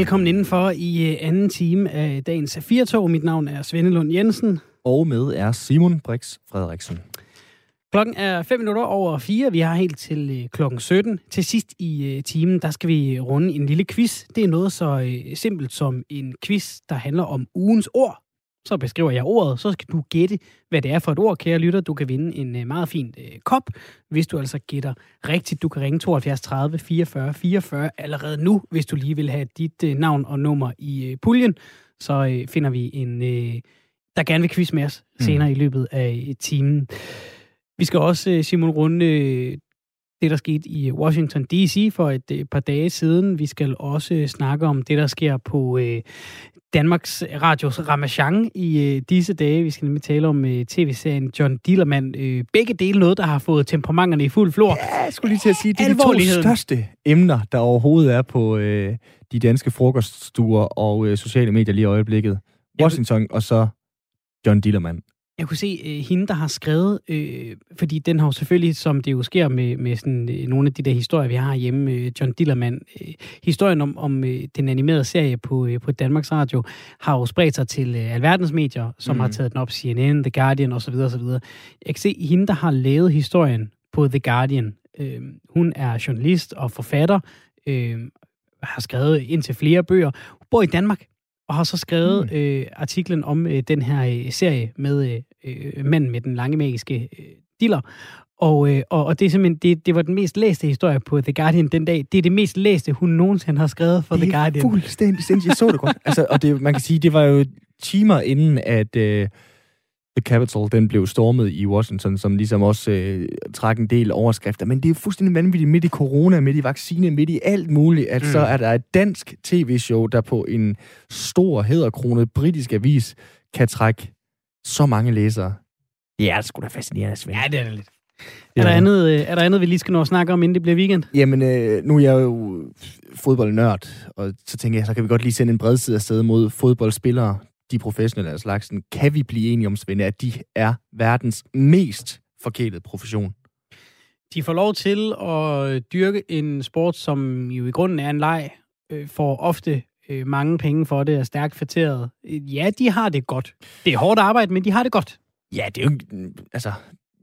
Velkommen indenfor i øh, anden time af dagens Firtog. Mit navn er Svende Lund Jensen. Og med er Simon Brix Frederiksen. Klokken er 5 minutter over 4. Vi har helt til øh, klokken 17. Til sidst i øh, timen, der skal vi runde en lille quiz. Det er noget så simpelt som en quiz, der handler om ugens ord. Så beskriver jeg ordet, så skal du gætte, hvad det er for et ord, kære lytter. Du kan vinde en øh, meget fin øh, kop, hvis du altså gætter rigtigt. Du kan ringe 72 30 44 44 allerede nu, hvis du lige vil have dit øh, navn og nummer i øh, puljen. Så øh, finder vi en, øh, der gerne vil quiz med os senere mm. i løbet af øh, timen. Vi skal også, øh, Simon, runde det, der skete i Washington D.C. for et øh, par dage siden. Vi skal også snakke om det, der sker på øh, Danmarks Radios Ramachan i øh, disse dage. Vi skal nemlig tale om øh, tv-serien John Dillermand. Øh, begge dele noget, der har fået temperamenterne i fuld flor. Ja, jeg skulle lige til at sige, det er de to største emner, der overhovedet er på øh, de danske frokoststuer og øh, sociale medier lige i øjeblikket. Washington og så John Dillermand. Jeg kunne se øh, hende, der har skrevet, øh, fordi den har jo selvfølgelig, som det jo sker med, med sådan, øh, nogle af de der historier, vi har hjemme, øh, John Dillermand, øh, historien om, om øh, den animerede serie på, øh, på Danmarks Radio, har jo spredt sig til øh, alverdens medier, som mm. har taget den op, CNN, The Guardian osv. osv. Jeg kan se, hende, der har lavet historien på The Guardian, øh, hun er journalist og forfatter, øh, har skrevet indtil flere bøger, hun bor i Danmark, og har så skrevet mm. øh, artiklen om øh, den her øh, serie med øh, øh, manden med den lange magiske øh, diller. Og, øh, og, og det er simpelthen, det, det var den mest læste historie på The Guardian den dag. Det er det mest læste, hun nogensinde har skrevet for The Guardian. Det er fuldstændig sindssygt. Jeg så det godt. altså, og det, man kan sige, det var jo timer inden, at... Øh, The Capitol, den blev stormet i Washington, som ligesom også øh, trak en del overskrifter. Men det er fuldstændig vanvittigt midt i corona, midt i vaccine, midt i alt muligt, at mm. så er der et dansk tv-show, der på en stor, hedderkronet britisk avis kan trække så mange læsere. Ja, det skulle da fascinerende, Svend. Ja, det er det lidt. Er, der andet, øh, er der andet, vi lige skal nå at snakke om, inden det bliver weekend? Jamen, øh, nu er jeg jo fodboldnørd, og så tænker jeg, så kan vi godt lige sende en bred side afsted mod fodboldspillere, de professionelle af slagsen, kan vi blive enige om, Svende, at de er verdens mest forkælede profession? De får lov til at dyrke en sport, som jo i grunden er en leg, øh, får ofte øh, mange penge for det, er stærkt fatteret. Ja, de har det godt. Det er hårdt arbejde, men de har det godt. Ja, det er jo mm, altså,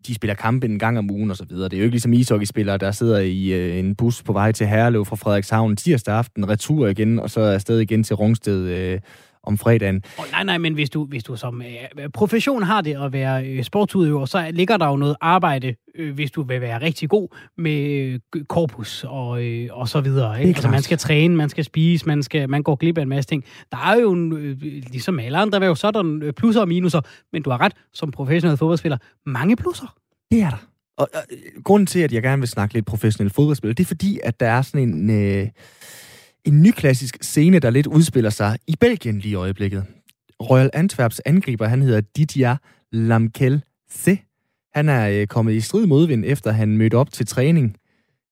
de spiller kampe en gang om ugen og så videre. Det er jo ikke ligesom ishockeyspillere, der sidder i øh, en bus på vej til Herlev fra Frederikshavn tirsdag aften, retur igen, og så er afsted igen til Rungsted øh, om fredagen. Oh, nej, nej, men hvis du, hvis du som øh, profession har det at være øh, sportsudøver, så ligger der jo noget arbejde, øh, hvis du vil være rigtig god med øh, korpus og, øh, og så videre. Ikke? Altså, man skal træne, man skal spise, man, skal, man går glip af en masse ting. Der er jo, øh, ligesom alle andre, der er jo sådan øh, plusser og minuser, men du har ret som professionel fodboldspiller. Mange plusser. Det er der. Og, og grunden til, at jeg gerne vil snakke lidt professionel fodboldspiller, det er fordi, at der er sådan en... Øh, en nyklassisk scene, der lidt udspiller sig i Belgien lige i øjeblikket. Royal Antwerps angriber, han hedder Didier Lamkel C. Han er øh, kommet i strid modvind, efter han mødte op til træning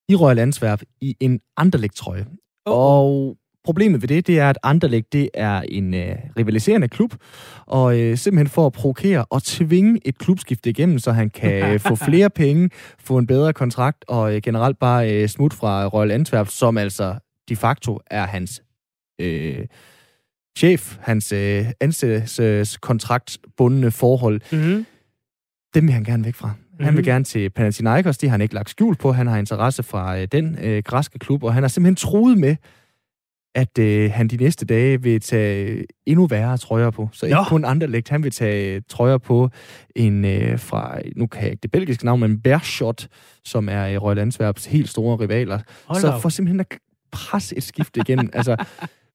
i Royal Antwerp i en Anderlecht-trøje. Oh. Og problemet ved det, det er, at Anderlecht det er en øh, rivaliserende klub, og øh, simpelthen for at provokere og tvinge et klubskifte igennem, så han kan få flere penge, få en bedre kontrakt og øh, generelt bare øh, smut fra Royal Antwerp, som altså de facto er hans øh, chef, hans øh, ansættelseskontraktbundne forhold, mm-hmm. dem vil han gerne væk fra. Mm-hmm. Han vil mhm. gerne til Panathinaikos, det har han ikke lagt skjul på. Han har interesse fra øh, den øh, græske klub, og han har simpelthen troet med, at øh, han de næste dage vil tage endnu værre trøjer på. Så ikke jo. kun andre lægt, han vil tage trøjer på en øh, fra, nu kan jeg ikke det belgiske navn, men Bershot, som er i Royal Antwerps helt store rivaler. Hold så for simpelthen at presse et skifte igen. altså,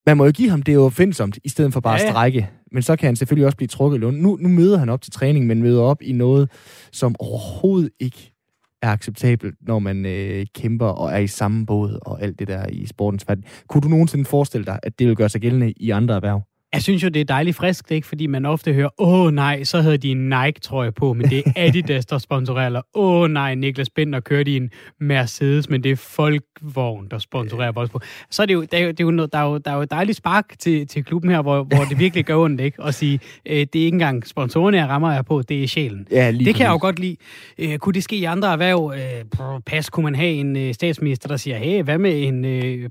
man må jo give ham det jo opfindsomt, i stedet for bare ja, ja. at strække. Men så kan han selvfølgelig også blive trukket i lund. Nu, nu møder han op til træning, men møder op i noget, som overhovedet ikke er acceptabelt, når man øh, kæmper og er i samme båd og alt det der i sportens verden. Kunne du nogensinde forestille dig, at det vil gøre sig gældende i andre erhverv? Jeg synes jo, det er dejligt frisk, ikke? fordi man ofte hører, åh nej, så havde de en Nike-trøje på, men det er Adidas, der sponsorerer, eller åh nej, Niklas Bender kørte i en Mercedes, men det er Folkvogn, der sponsorerer Wolfsburg. Så er det jo, der er det er jo noget, der er jo, der er jo dejligt spark til, til klubben her, hvor, hvor det virkelig gør ondt, ikke? Og sige, øh, det er ikke engang sponsorerne, jeg rammer jer på, det er sjælen. Ja, lige det kan jeg jo godt lide. Øh, kunne det ske i andre erhverv? Øh, pas, kunne man have en øh, statsminister, der siger, hey, hvad med en øh,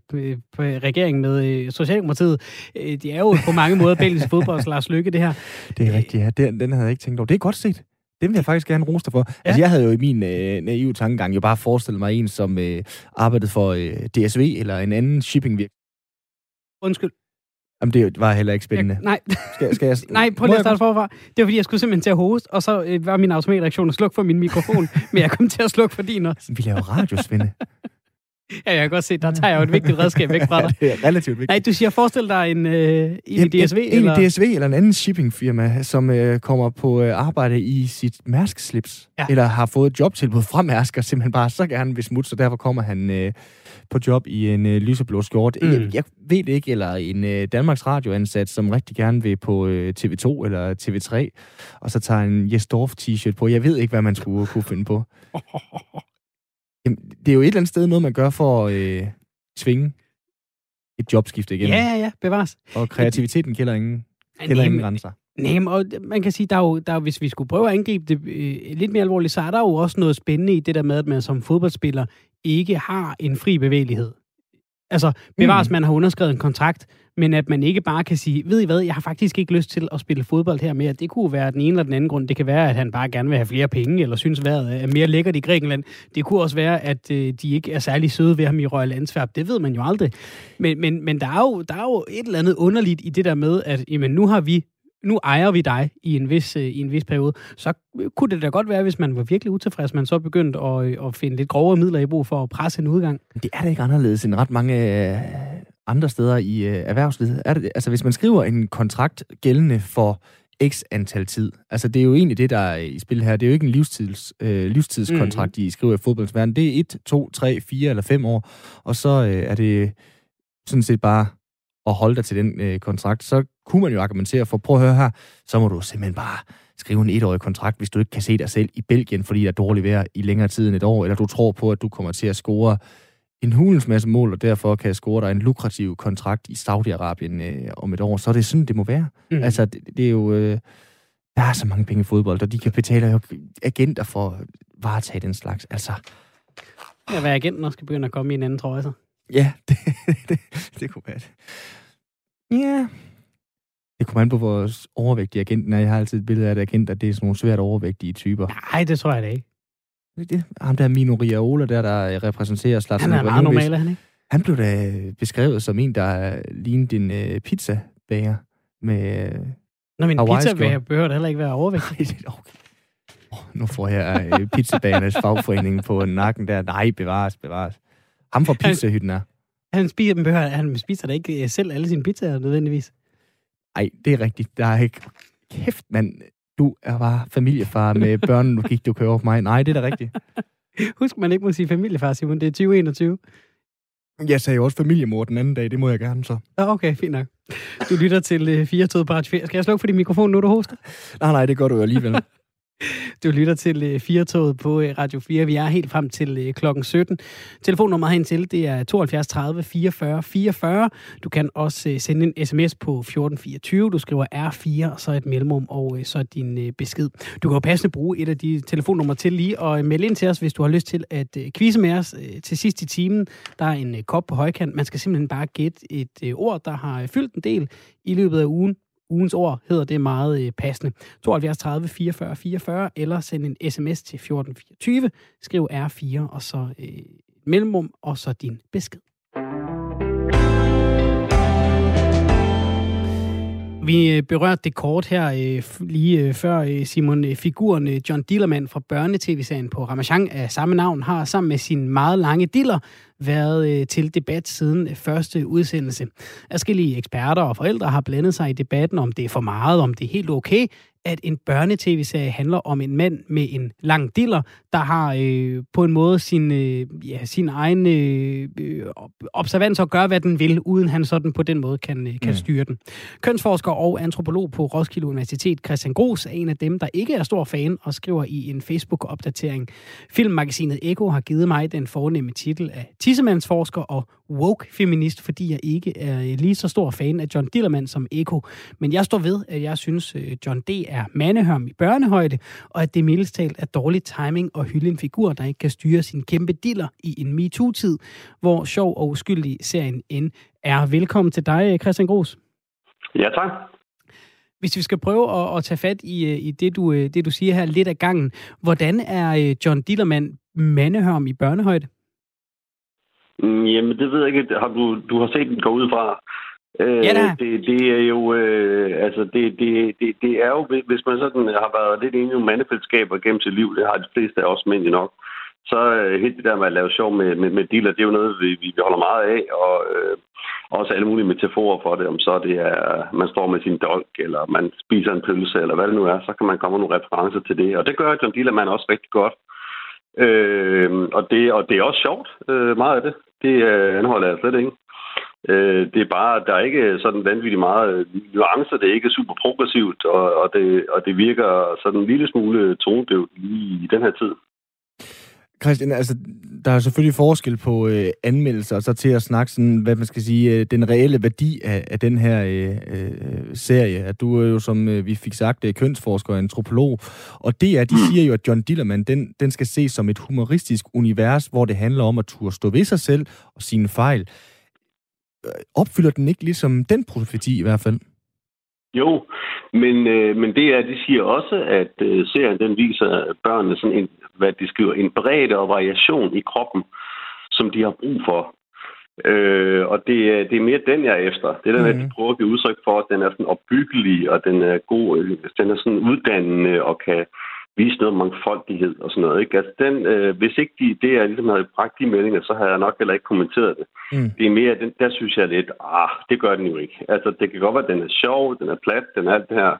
regering med øh, Socialdemokratiet? Øh, de er jo på mange måder Belgisk fodbolds Lars Lykke, det her. Det er rigtigt, ja. Den, den havde jeg ikke tænkt over. Det er godt set. Det vil jeg faktisk gerne rose dig for. Ja. Altså, jeg havde jo i min øh, naive tankegang jo bare forestillet mig en, som øh, arbejdede for øh, DSV eller en anden shipping virksomhed. Undskyld. Jamen, det var heller ikke spændende. Jeg, nej, Skal, skal jeg, nej, prøv lige at starte forfra. Det var fordi, jeg skulle simpelthen til at hoste, og så øh, var min automatreaktion at slukke for min mikrofon, men jeg kom til at slukke for din også. Vi laver radio, Svende. Ja, jeg kan godt se, der tager jeg jo et vigtigt redskab væk fra dig. det er relativt vigtigt. Nej, du siger, forestil dig en, øh, en i DSV, en, eller? En DSV eller en anden shippingfirma, som øh, kommer på øh, arbejde i sit Mærsk-slips, Ja. eller har fået et jobtilbud fra Mærsk, og simpelthen bare så gerne vil smutte, så derfor kommer han øh, på job i en øh, lyseblå skjort. Mm. Jeg, jeg ved det ikke, eller en øh, Danmarks radioansat, som rigtig gerne vil på øh, TV2 eller TV3, og så tager en Jes Dorf t-shirt på. Jeg ved ikke, hvad man skulle kunne finde på. Jamen, det er jo et eller andet sted noget, man gør for at øh, tvinge et jobskifte igennem. Ja, ja, ja, bevares. Og kreativiteten kender ingen, kender ingen grænser. Nej, og man kan sige, der er jo, der er, hvis vi skulle prøve at angribe det øh, lidt mere alvorligt, så er der jo også noget spændende i det der med, at man som fodboldspiller ikke har en fri bevægelighed. Altså, bevares. Mm. man har underskrevet en kontrakt, men at man ikke bare kan sige, ved I hvad, jeg har faktisk ikke lyst til at spille fodbold her mere. Det kunne være den ene eller den anden grund. Det kan være, at han bare gerne vil have flere penge, eller synes vejret er mere lækkert i Grækenland. Det kunne også være, at øh, de ikke er særlig søde ved ham i Royal Antwerp. Det ved man jo aldrig. Men, men, men der, er jo, der er jo et eller andet underligt i det der med, at jamen, nu har vi nu ejer vi dig i en vis, øh, i en vis periode, så øh, kunne det da godt være, hvis man var virkelig utilfreds, man så begyndte at, øh, at finde lidt grovere midler i brug for at presse en udgang. Det er da ikke anderledes end ret mange øh, andre steder i øh, erhvervslivet. Er det, altså, hvis man skriver en kontrakt gældende for x antal tid, altså det er jo egentlig det, der er i spil her. Det er jo ikke en livstids, øh, livstidskontrakt, mm. I skriver i fodboldsverden. Det er 1, 2, 3, 4 eller 5 år, og så øh, er det sådan set bare at holde dig til den øh, kontrakt. Så kunne man jo argumentere for, prøv at høre her, så må du simpelthen bare skrive en etårig kontrakt, hvis du ikke kan se dig selv i Belgien, fordi der er dårligt vejr i længere tid end et år, eller du tror på, at du kommer til at score en hulens masse mål, og derfor kan score dig en lukrativ kontrakt i Saudi-Arabien øh, om et år, så er det sådan, det må være. Mm. Altså, det, det er jo... Øh, der er så mange penge i fodbold, og de kan betale jo agenter for at varetage den slags. Altså, Ja, hvad agenten også skal begynde at komme i en anden trøje, så. ja, det, det, det kunne være det. Ja, det kommer an på, hvor overvægtig agenten er. Jeg har altid et billede af, at agenter, det er sådan nogle svært overvægtige typer. Nej, det tror jeg da ikke. Det, ham der Mino Riaola, der, der repræsenterer Zlatan Han er meget normal, han ikke? Han blev da beskrevet som en, der lignede en øh, pizzabager med... Øh, Nå, men Hawaii pizza skjorte. behøver da heller ikke være overvægtig. nej, det- okay. oh, nu får jeg øh, pizzabagernes fagforening på nakken der. Nej, bevares, bevares. Ham fra pizzahytten er. Han spiser, men behøver, han spiser da ikke øh, selv alle sine pizzaer nødvendigvis. Nej, det er rigtigt. Der er ikke... Kæft, mand. Du er bare familiefar med børn, du gik, du kører over mig. Nej, det er da rigtigt. Husk, man ikke må sige familiefar, Simon. Det er 2021. Jeg sagde jo også familiemor den anden dag. Det må jeg gerne så. Ja, okay, fint nok. Du lytter til øh, 4 på Radio 4. Skal jeg slukke for din mikrofon nu, du hoster? Nej, nej, det gør du jo alligevel. Du lytter til øh, 4 på øh, Radio 4. Vi er helt frem til øh, klokken 17. Telefonnummeret herind det er 72 30 44 44. Du kan også øh, sende en sms på 1424. Du skriver R4, og så et mellemrum, og så din besked. Du kan jo passende bruge et af de telefonnumre til lige og melde ind til os, hvis du har lyst til at quizze med os til sidst i timen. Der er en kop på højkant. Man skal simpelthen bare gætte et ord, der har fyldt en del i løbet af ugen. Ugens ord hedder det meget øh, passende. 72 30 44 44, eller send en sms til 1424. Skriv R4, og så øh, mellemrum, og så din besked. Vi øh, berørte det kort her øh, lige øh, før, Simon. Figuren John Dillermand fra børnetv-serien på Ramachan af samme navn har sammen med sin meget lange diller været til debat siden første udsendelse. Forskellige eksperter og forældre har blandet sig i debatten, om det er for meget, om det er helt okay, at en børnetv-serie handler om en mand med en lang diller, der har øh, på en måde sin, øh, ja, sin egen øh, observans og gør, hvad den vil, uden han sådan på den måde kan, øh, kan mm. styre den. Kønsforsker og antropolog på Roskilde Universitet, Christian Gros, er en af dem, der ikke er stor fan og skriver i en Facebook-opdatering. Filmmagasinet Eko har givet mig den fornemme titel af tissemandsforsker og woke-feminist, fordi jeg ikke er lige så stor fan af John Dillermand som Eko. Men jeg står ved, at jeg synes, øh, John D. er mandehørm i børnehøjde, og at det mildest talt er dårlig timing og hylde en figur, der ikke kan styre sin kæmpe diller i en MeToo-tid, hvor sjov og uskyldig serien end er. Velkommen til dig, Christian Gros. Ja, tak. Hvis vi skal prøve at, at tage fat i, øh, i det, du, øh, det, du siger her lidt af gangen. Hvordan er John Dillermand mandehørm i børnehøjde? Mm, jamen, det ved jeg ikke. Har du, du har set den gå ud fra? Øh, ja, det, det er jo, øh, altså, det, det, det, det er jo, hvis man sådan har været lidt inde i mandefællesskaber gennem sit liv, det har de fleste af os mænd nok, så øh, helt det der med at lave sjov med, med, med dealer, det er jo noget, vi, vi holder meget af, og øh, også alle mulige metaforer for det, om så det er, man står med sin dolk, eller man spiser en pølse, eller hvad det nu er, så kan man komme med nogle referencer til det, og det gør John Dealer man også rigtig godt. Øh, Øh, og, det, og det er også sjovt, øh, meget af det. Det øh, anholder jeg slet ikke. Øh, det er bare, der er ikke sådan vanvittigt meget øh, nuancer. Det er ikke super progressivt, og, og, det, og det virker sådan en lille smule tonedøvt lige i den her tid. Christian, altså, der er selvfølgelig forskel på øh, anmeldelser, og så til at snakke sådan, hvad man skal sige, øh, den reelle værdi af, af den her øh, øh, serie. At du er jo, som øh, vi fik sagt, øh, kønsforsker og antropolog, og det er, de siger jo, at John Dillermand, den, den skal ses som et humoristisk univers, hvor det handler om at turde stå ved sig selv og sine fejl. Øh, opfylder den ikke ligesom den profeti i hvert fald? Jo, men, øh, men det er, de siger også, at øh, serien den viser børnene sådan en, hvad de skriver, en bredde og variation i kroppen, som de har brug for. Øh, og det, det er mere den, jeg er efter. Det er den, mm. at de prøver at give udtryk for, at den er sådan opbyggelig, og den er god, øh, den er sådan uddannende og kan vise noget mangfoldighed og sådan noget. Ikke? Altså den, øh, hvis ikke de, det, jeg ligesom havde bragt de meldinger, så havde jeg nok heller ikke kommenteret det. Mm. Det er mere, den, der synes jeg lidt, ah, det gør den jo ikke. Altså, det kan godt være, at den er sjov, den er plat, den er alt det her.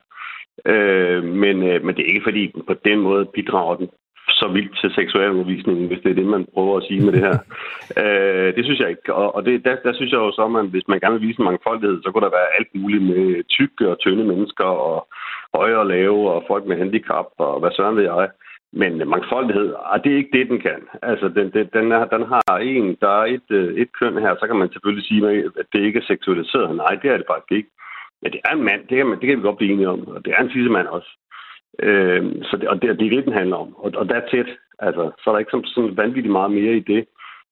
Øh, men, øh, men det er ikke, fordi på den måde bidrager den så vildt til seksualundervisningen, hvis det er det, man prøver at sige med det her. øh, det synes jeg ikke. Og, og det, der, der synes jeg jo så, at hvis man gerne vil vise mangfoldighed, så kunne der være alt muligt med tykke og tynde mennesker, og høje og lave, og folk med handicap, og hvad søren ved jeg. Men mangfoldighed, ah, det er ikke det, den kan. Altså, den, den, den, er, den har en, der er et, øh, et køn her, så kan man selvfølgelig sige, at det ikke er seksualiseret. Nej, det er det faktisk ikke. Men det er en mand, det kan, man, det kan vi godt blive enige om. Og det er en tissemand også. Øh, så det, og det, det er det, den handler om. Og, og der er tæt. Altså, så er der ikke sådan, sådan vanvittigt meget mere i det.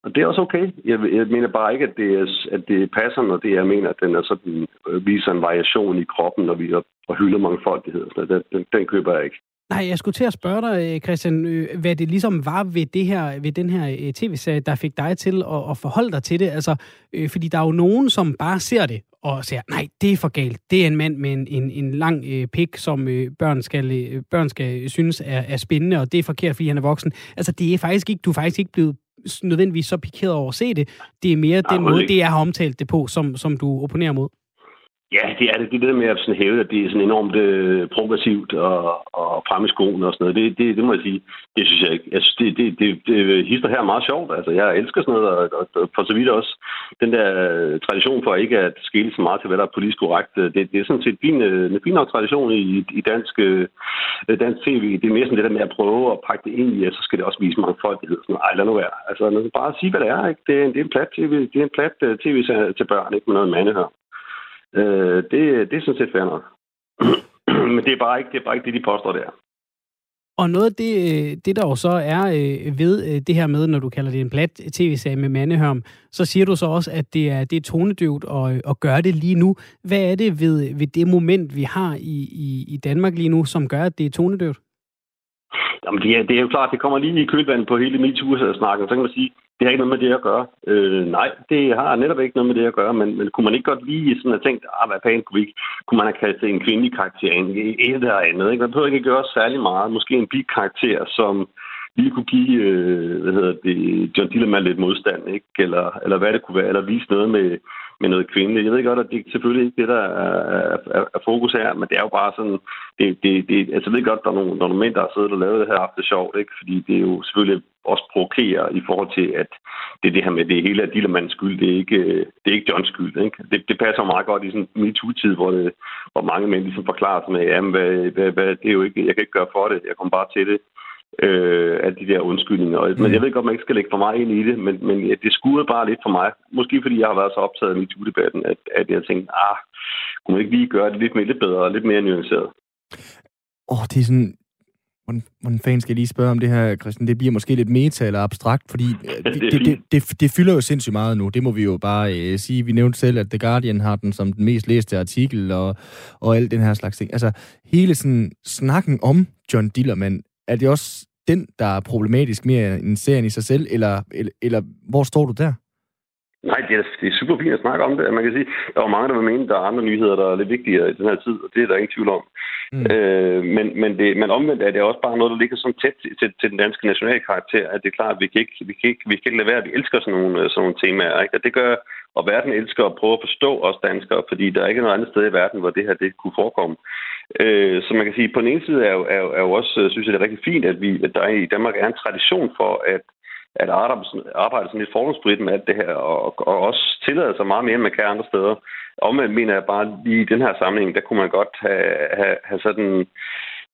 Og det er også okay. Jeg, jeg mener bare ikke, at det, er, at det passer, når det jeg mener, at den er sådan, øh, viser en variation i kroppen, når vi og hylder mangfoldighed. Så den, den, den køber jeg ikke. Nej, jeg skulle til at spørge dig, øh, Christian, øh, hvad det ligesom var ved, det her, ved den her tv-serie, der fik dig til at, at forholde dig til det. Altså, øh, fordi der er jo nogen, som bare ser det og siger, nej, det er for galt. Det er en mand med en, en, en lang øh, pik, som øh, børn, skal, øh, børn skal synes er, er spændende, og det er forkert, fordi han er voksen. Altså, det er faktisk ikke, du er faktisk ikke blevet nødvendigvis så pikeret over at se det. Det er mere den måde, det jeg har omtalt det på, som, som du opponerer mod. Ja, det er det. Det der med at sådan hæve, at det er sådan enormt øh, progressivt og, og frem i skoen og sådan noget. Det, det, det må jeg sige. Det synes jeg ikke. Jeg synes, det, det, det, det hister her er meget sjovt. Altså, jeg elsker sådan noget, og, og, og for så vidt også den der øh, tradition for ikke at skille så meget til, hvad der er politisk korrekt. Øh, det, det er sådan set fin, øh, en fin nok tradition i, i dansk, dansk tv. Det er mere sådan det der med at prøve at pakke det ind i, og så skal det også vise mangfoldighed. Sådan, Ej, lad nu være. Altså, bare sige, hvad det er. Ikke? Det, er, det er en plat tv, det er en plat tv til børn, ikke med noget mandehør. Øh, det, det er sådan set fair nok. Men det er, bare ikke, det er bare ikke det, de påstår, det er. Og noget af det, det der jo så er øh, ved øh, det her med, når du kalder det en plat tv-serie med mandehørm, så siger du så også, at det er, det er tonedøvt at, at gøre det lige nu. Hvad er det ved, ved det moment, vi har i, i, i Danmark lige nu, som gør, at det er tonedøvt? Jamen, det er, det er jo klart, det kommer lige i kølvandet på hele MeToo-snakken. Så kan man sige, det har ikke noget med det at gøre. Øh, nej, det har netop ikke noget med det at gøre, men, men kunne man ikke godt lige sådan have tænkt, ah, hvad fanden kunne, vi, ikke, kunne man have kastet en kvindelig karakter ind i et eller andet? Ikke? Man behøver ikke gøre særlig meget. Måske en bikarakter, som lige kunne give øh, hvad hedder det, John Dillermand lidt modstand, ikke? Eller, eller hvad det kunne være, eller vise noget med, med noget kvindeligt. Jeg ved godt, at det er selvfølgelig ikke det, der er, er, er fokus her, men det er jo bare sådan, det, det, det, altså jeg ved godt, at der er nogle, der er nogle mænd, der har siddet og lavet det her aften sjovt, ikke? fordi det er jo selvfølgelig også provokerer i forhold til, at det er det her med, det hele er Dillermands skyld, det er ikke, det er ikke Johns skyld. Ikke? Det, det passer meget godt i sådan en MeToo-tid, hvor, det, hvor mange mænd ligesom forklarer sig med, jamen, hvad, hvad, hvad, det er jo ikke, jeg kan ikke gøre for det, jeg kommer bare til det øh, af de der undskyldninger. Mm. Men jeg ved godt, man ikke skal lægge for meget ind i det, men, men det skuede bare lidt for mig. Måske fordi jeg har været så optaget af MeToo-debatten, at, at jeg tænkte, ah, kunne man ikke lige gøre det lidt, mere, lidt bedre og lidt mere nuanceret? Åh, oh, det er sådan, hvordan, hvordan fanden skal jeg lige spørge om det her, Christian? Det bliver måske lidt meta eller abstrakt, fordi det, det, det, det, det fylder jo sindssygt meget nu. Det må vi jo bare øh, sige. Vi nævnte selv, at The Guardian har den som den mest læste artikel, og, og alt den her slags ting. Altså, hele sådan snakken om John Dillermand, er det også den, der er problematisk mere end serien i sig selv, eller, eller, eller hvor står du der? Nej, det er, det er super fint at snakke om det. Man kan sige, der er mange, der vil mene, der er andre nyheder, der er lidt vigtigere i den her tid, og det er der ingen tvivl om. Mm. Øh, men, men, det, men omvendt er det også bare noget, der ligger så tæt til, til, til den danske nationale karakter, at det er klart, at vi kan ikke, vi kan ikke, vi kan ikke lade være, at vi elsker sådan nogle, sådan nogle temaer. Ikke? Og det gør, og verden elsker at prøve at forstå os danskere, fordi der er ikke noget andet sted i verden, hvor det her det kunne forekomme. Øh, så man kan sige, på den ene side er jo, er er jo også, øh, synes jeg, det er rigtig fint, at, vi, at der i Danmark er en tradition for, at at arbejde, arbejde sådan lidt fordomsfrit med alt det her, og, og også tillade sig meget mere, end man kan andre steder. Omvendt mener jeg bare, lige i den her sammenhæng, der kunne man godt have, have, have sådan...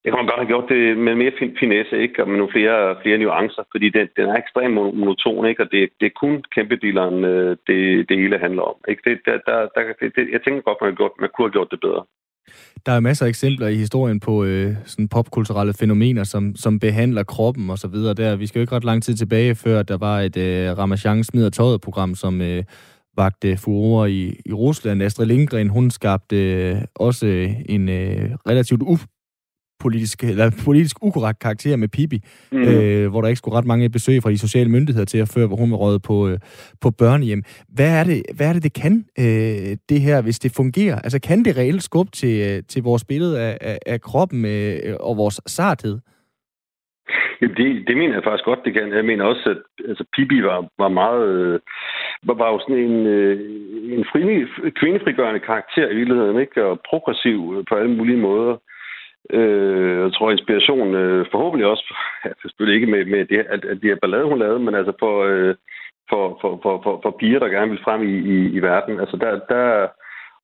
Det kunne man godt have gjort det med mere fin finesse, ikke? Og med nogle flere, flere nuancer, fordi den, den er ekstremt monoton, ikke? Og det, det er kun kæmpebileren, øh, det, det hele handler om. Ikke? Det, der, der, der, det, jeg tænker godt, man, gjort, man kunne have gjort det bedre. Der er masser af eksempler i historien på øh, sådan popkulturelle fænomener, som, som behandler kroppen og så videre. Der, vi skal jo ikke ret lang tid tilbage, før der var et øh, Ramachan smider tøjet program, som øh, vagte furore i, i Rusland. Astrid Lindgren, hun skabte øh, også en øh, relativt politisk, eller politisk ukorrekt karakter med Pippi, mm. øh, hvor der ikke skulle ret mange besøg fra de sociale myndigheder til at føre, hvor hun var røget på, øh, på børnehjem. Hvad er det, hvad er det, det kan, øh, det her, hvis det fungerer? Altså, kan det reelt skubbe til, øh, til vores billede af, af, af kroppen øh, og vores sarthed? Jamen, det, det mener jeg faktisk godt, det kan. Jeg mener også, at altså, Pippi var, var meget... Øh, var, var jo sådan en, øh, en fri, kvindefrigørende karakter i virkeligheden, ikke? Og progressiv på alle mulige måder. Øh, jeg tror, inspiration øh, forhåbentlig også, ja, selvfølgelig ikke med, med det, at, at det er ballade, hun lavede, men altså for, øh, for, for, for, for, for piger, der gerne vil frem i, i, i verden. Altså der, der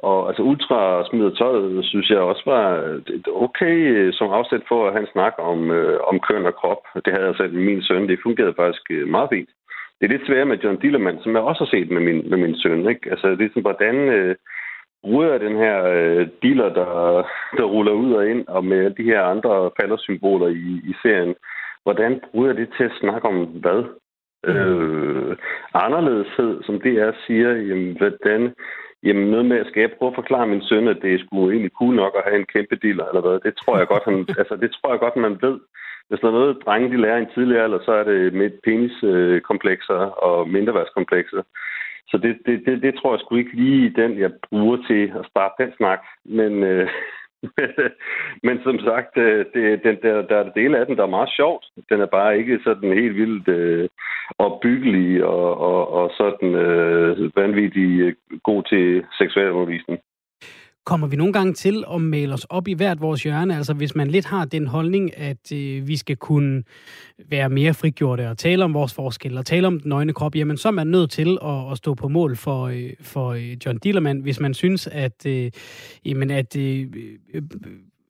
og altså ultra smider tøjet, synes jeg også var øh, okay øh, som afsæt for at have en snak om, øh, om køn og krop. Det havde jeg selv med min søn. Det fungerede faktisk øh, meget fint. Det er lidt svært med John Dillermand, som jeg også har set med min, med min søn. Ikke? Altså, det er sådan, hvordan... Øh, bruger den her øh, dealer, der, der ruller ud og ind, og med de her andre faldersymboler i, i serien, hvordan bruger det til at snakke om hvad? Mm. Øh, anderledeshed, som det er, siger, jamen, hvordan, jamen noget med, skal jeg prøve at forklare min søn, at det er sgu egentlig cool nok at have en kæmpe dealer, eller hvad? Det tror jeg godt, han, altså, det tror jeg godt, man ved. Hvis der er noget, drenge de lærer i en tidligere alder, så er det med peniskomplekser og mindreværdskomplekser. Så det, det, det, det tror jeg sgu ikke lige den, jeg bruger til at starte den snak. Men, øh, øh men som sagt, øh, det, den, der, der er dele af den, der er meget sjovt. Den er bare ikke sådan helt vildt øh, opbyggelig og, og, og sådan øh, vanvittig øh, god til seksualundervisning kommer vi nogle gange til at male os op i hvert vores hjørne. Altså hvis man lidt har den holdning, at øh, vi skal kunne være mere frigjorte og tale om vores forskel og tale om den nøgne krop, jamen så er man nødt til at, at stå på mål for, øh, for øh, John Dillermand, hvis man synes, at, øh, jamen at øh, øh,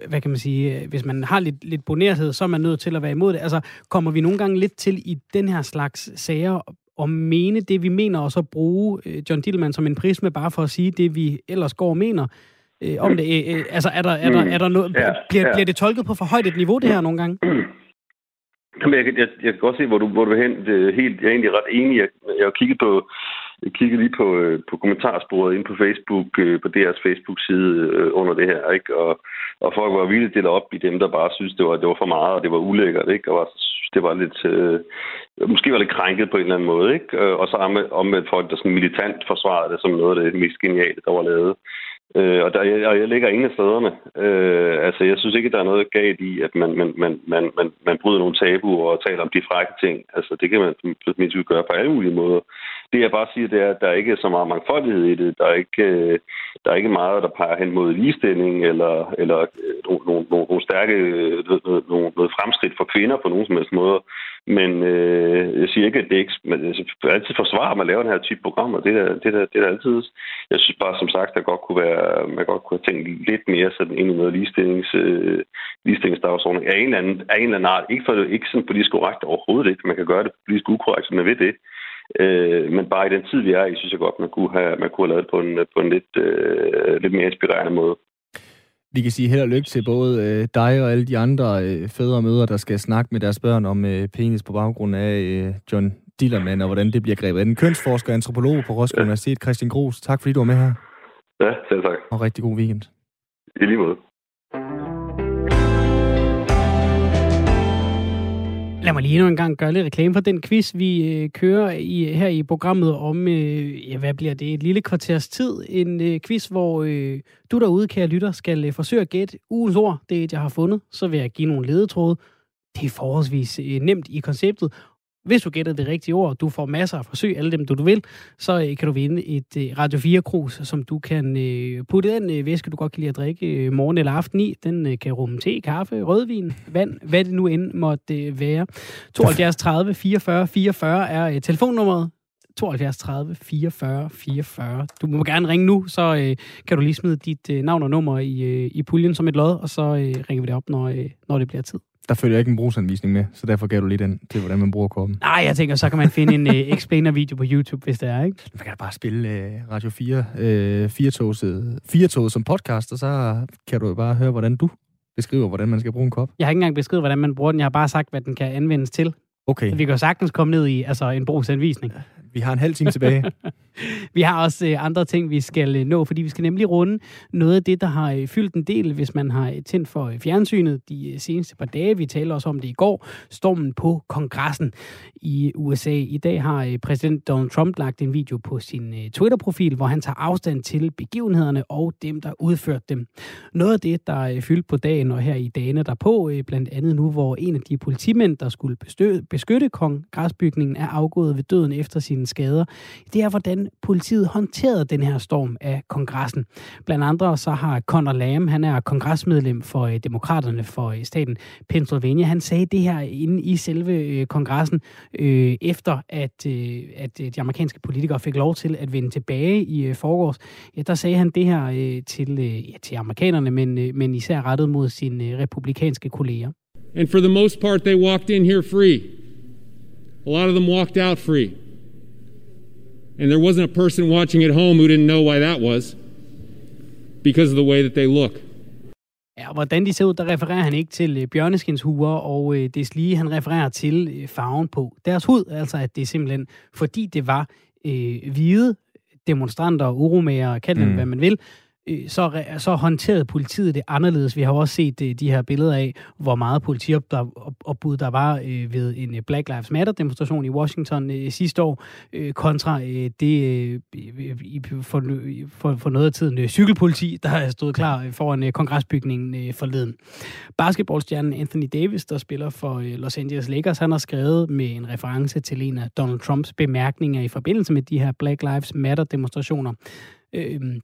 hvad kan man sige, øh, hvis man har lidt, lidt bonerhed, så er man nødt til at være imod det. Altså, kommer vi nogle gange lidt til i den her slags sager at mene det, vi mener, og så bruge øh, John Dillman som en prisme, bare for at sige det, vi ellers går og mener, øh, om det. Øh, øh, altså, er der, er der, er der noget, ja, bliver, ja. bliver det tolket på for højt et niveau, det her nogle gange? Jamen, jeg, jeg, jeg kan godt se, hvor du, hvor du er hen. Det er helt, jeg er egentlig ret enig. Jeg, jeg har kigget på, jeg kiggede lige på, øh, på kommentarsporet inde på Facebook, på deres Facebook-side under det her, ikke? Og, og folk var vildt delt op i dem, der bare synes, det var, det var for meget, og det var ulækkert, ikke? Og var, det var lidt, øh, måske var lidt krænket på en eller anden måde, ikke? Og så omvendt folk, der sådan militant forsvarede det som noget af det mest geniale, der var lavet. Øh, Øh, og, der, og jeg ligger ingen af stederne. Øh, altså, jeg synes ikke, der er noget galt i, at man, man, man, man, man, man bryder nogle tabuer og taler om de frække ting. Altså, det kan man mindst gøre på alle mulige måder. Det jeg bare siger, det er, at der ikke er så meget mangfoldighed i det. Der er ikke, øh, der er ikke meget, der peger hen mod ligestilling eller, eller øh, nogle, nogle, nogle, nogle stærke øh, noget, noget, fremskridt for kvinder på nogen som helst måde. Men øh, jeg siger ikke, at det ikke... Men jeg altid forsvarer, at man laver den her type programmer. Det er, det, der, det er altid. Jeg synes bare, som sagt, at godt kunne være, man godt kunne have tænkt lidt mere sådan ind i noget ligestillings, øh, ligestillingsdagsordning af en eller anden, af en eller anden art. Ikke, for, ikke sådan politisk korrekt overhovedet ikke. Man kan gøre det politisk ukorrekt, som man ved det. Øh, men bare i den tid, vi er i, synes jeg godt, man kunne have, man kunne have lavet det på en, på en lidt, øh, lidt mere inspirerende måde. Vi kan sige held og lykke til både øh, dig og alle de andre øh, fædre og mødre, der skal snakke med deres børn om øh, penis på baggrund af øh, John Dillermand, og hvordan det bliver grebet. En kønsforsker og antropolog på Roskilde ja. Universitet, Christian Gros. Tak fordi du var med her. Ja, selv tak. Og rigtig god weekend. I lige måde. Lad mig lige endnu en gang gøre lidt reklame for den quiz, vi øh, kører i, her i programmet om, øh, ja, hvad bliver det, et lille kvarters tid. En øh, quiz, hvor øh, du derude, kære lytter, skal øh, forsøge at gætte ugens ord. Det jeg har fundet. Så vil jeg give nogle ledetråde. Det er forholdsvis øh, nemt i konceptet, hvis du gætter det rigtige ord, du får masser af forsøg, alle dem du, du vil, så øh, kan du vinde et øh, Radio 4 krus, som du kan øh, putte den væske, du godt kan lide at drikke morgen eller aften i. Den kan rumme te, kaffe, rødvin, vand, hvad det nu end måtte være. 72 30 44 44 er telefonnummeret. 72 30 44 44. Du må gerne ringe nu, så øh, kan du lige smide dit øh, navn og nummer i, øh, i puljen som et lod, og så øh, ringer vi det op, når, øh, når det bliver tid. Der følger ikke en brugsanvisning med, så derfor gav du lige den til, hvordan man bruger koppen. Nej, jeg tænker, så kan man finde en uh, explainer-video på YouTube, hvis det er, ikke? Man kan da bare spille uh, Radio 4, uh, 4 som podcast, og så kan du bare høre, hvordan du beskriver, hvordan man skal bruge en kop. Jeg har ikke engang beskrevet, hvordan man bruger den. Jeg har bare sagt, hvad den kan anvendes til. Okay. Vi kan jo sagtens komme ned i altså, en brugsanvisning. Vi har en halv time tilbage. vi har også øh, andre ting, vi skal øh, nå, fordi vi skal nemlig runde noget af det, der har øh, fyldt en del, hvis man har øh, tændt for øh, fjernsynet de øh, seneste par dage. Vi taler også om det i går. Stormen på kongressen i USA. I dag har øh, præsident Donald Trump lagt en video på sin øh, Twitter-profil, hvor han tager afstand til begivenhederne og dem, der udførte dem. Noget af det, der øh, fyldt på dagen og her i dagene derpå, øh, blandt andet nu, hvor en af de politimænd, der skulle beskytte kongresbygningen, er afgået ved døden efter sin sine skader, det er, hvordan politiet håndterede den her storm af kongressen. Blandt andre så har Conor Lamb, han er kongresmedlem for øh, Demokraterne for øh, staten Pennsylvania, han sagde det her inde i selve øh, kongressen, øh, efter at, øh, at øh, de amerikanske politikere fik lov til at vende tilbage i øh, forgårs. Ja, der sagde han det her øh, til, øh, ja, til amerikanerne, men, øh, men især rettet mod sine øh, republikanske kolleger. And for the most part, they walked in here free. A lot of them walked out free. And there wasn't a person watching at home who didn't know why that was because of the way that they look. Ja, hvordan de ser ud, der refererer han ikke til øh, bjørneskinshuer, og øh, det lige, han refererer til øh, farven på deres hud, altså at det er simpelthen, fordi det var øh, hvide demonstranter uromager, kald dem mm. hvad man vil, Øh, så, så håndterede politiet det anderledes. Vi har også set øh, de her billeder af, hvor meget politiopbud der var øh, ved en øh, Black Lives Matter-demonstration i Washington øh, sidste år, øh, kontra det for, for, for noget af tiden cykelpoliti, der stod klar foran kongresbygningen forleden. Basketballstjernen Anthony Davis, der spiller for Los Angeles Lakers, han har skrevet med en reference til en af Donald Trumps bemærkninger i forbindelse med de her Black Lives Matter-demonstrationer øhm,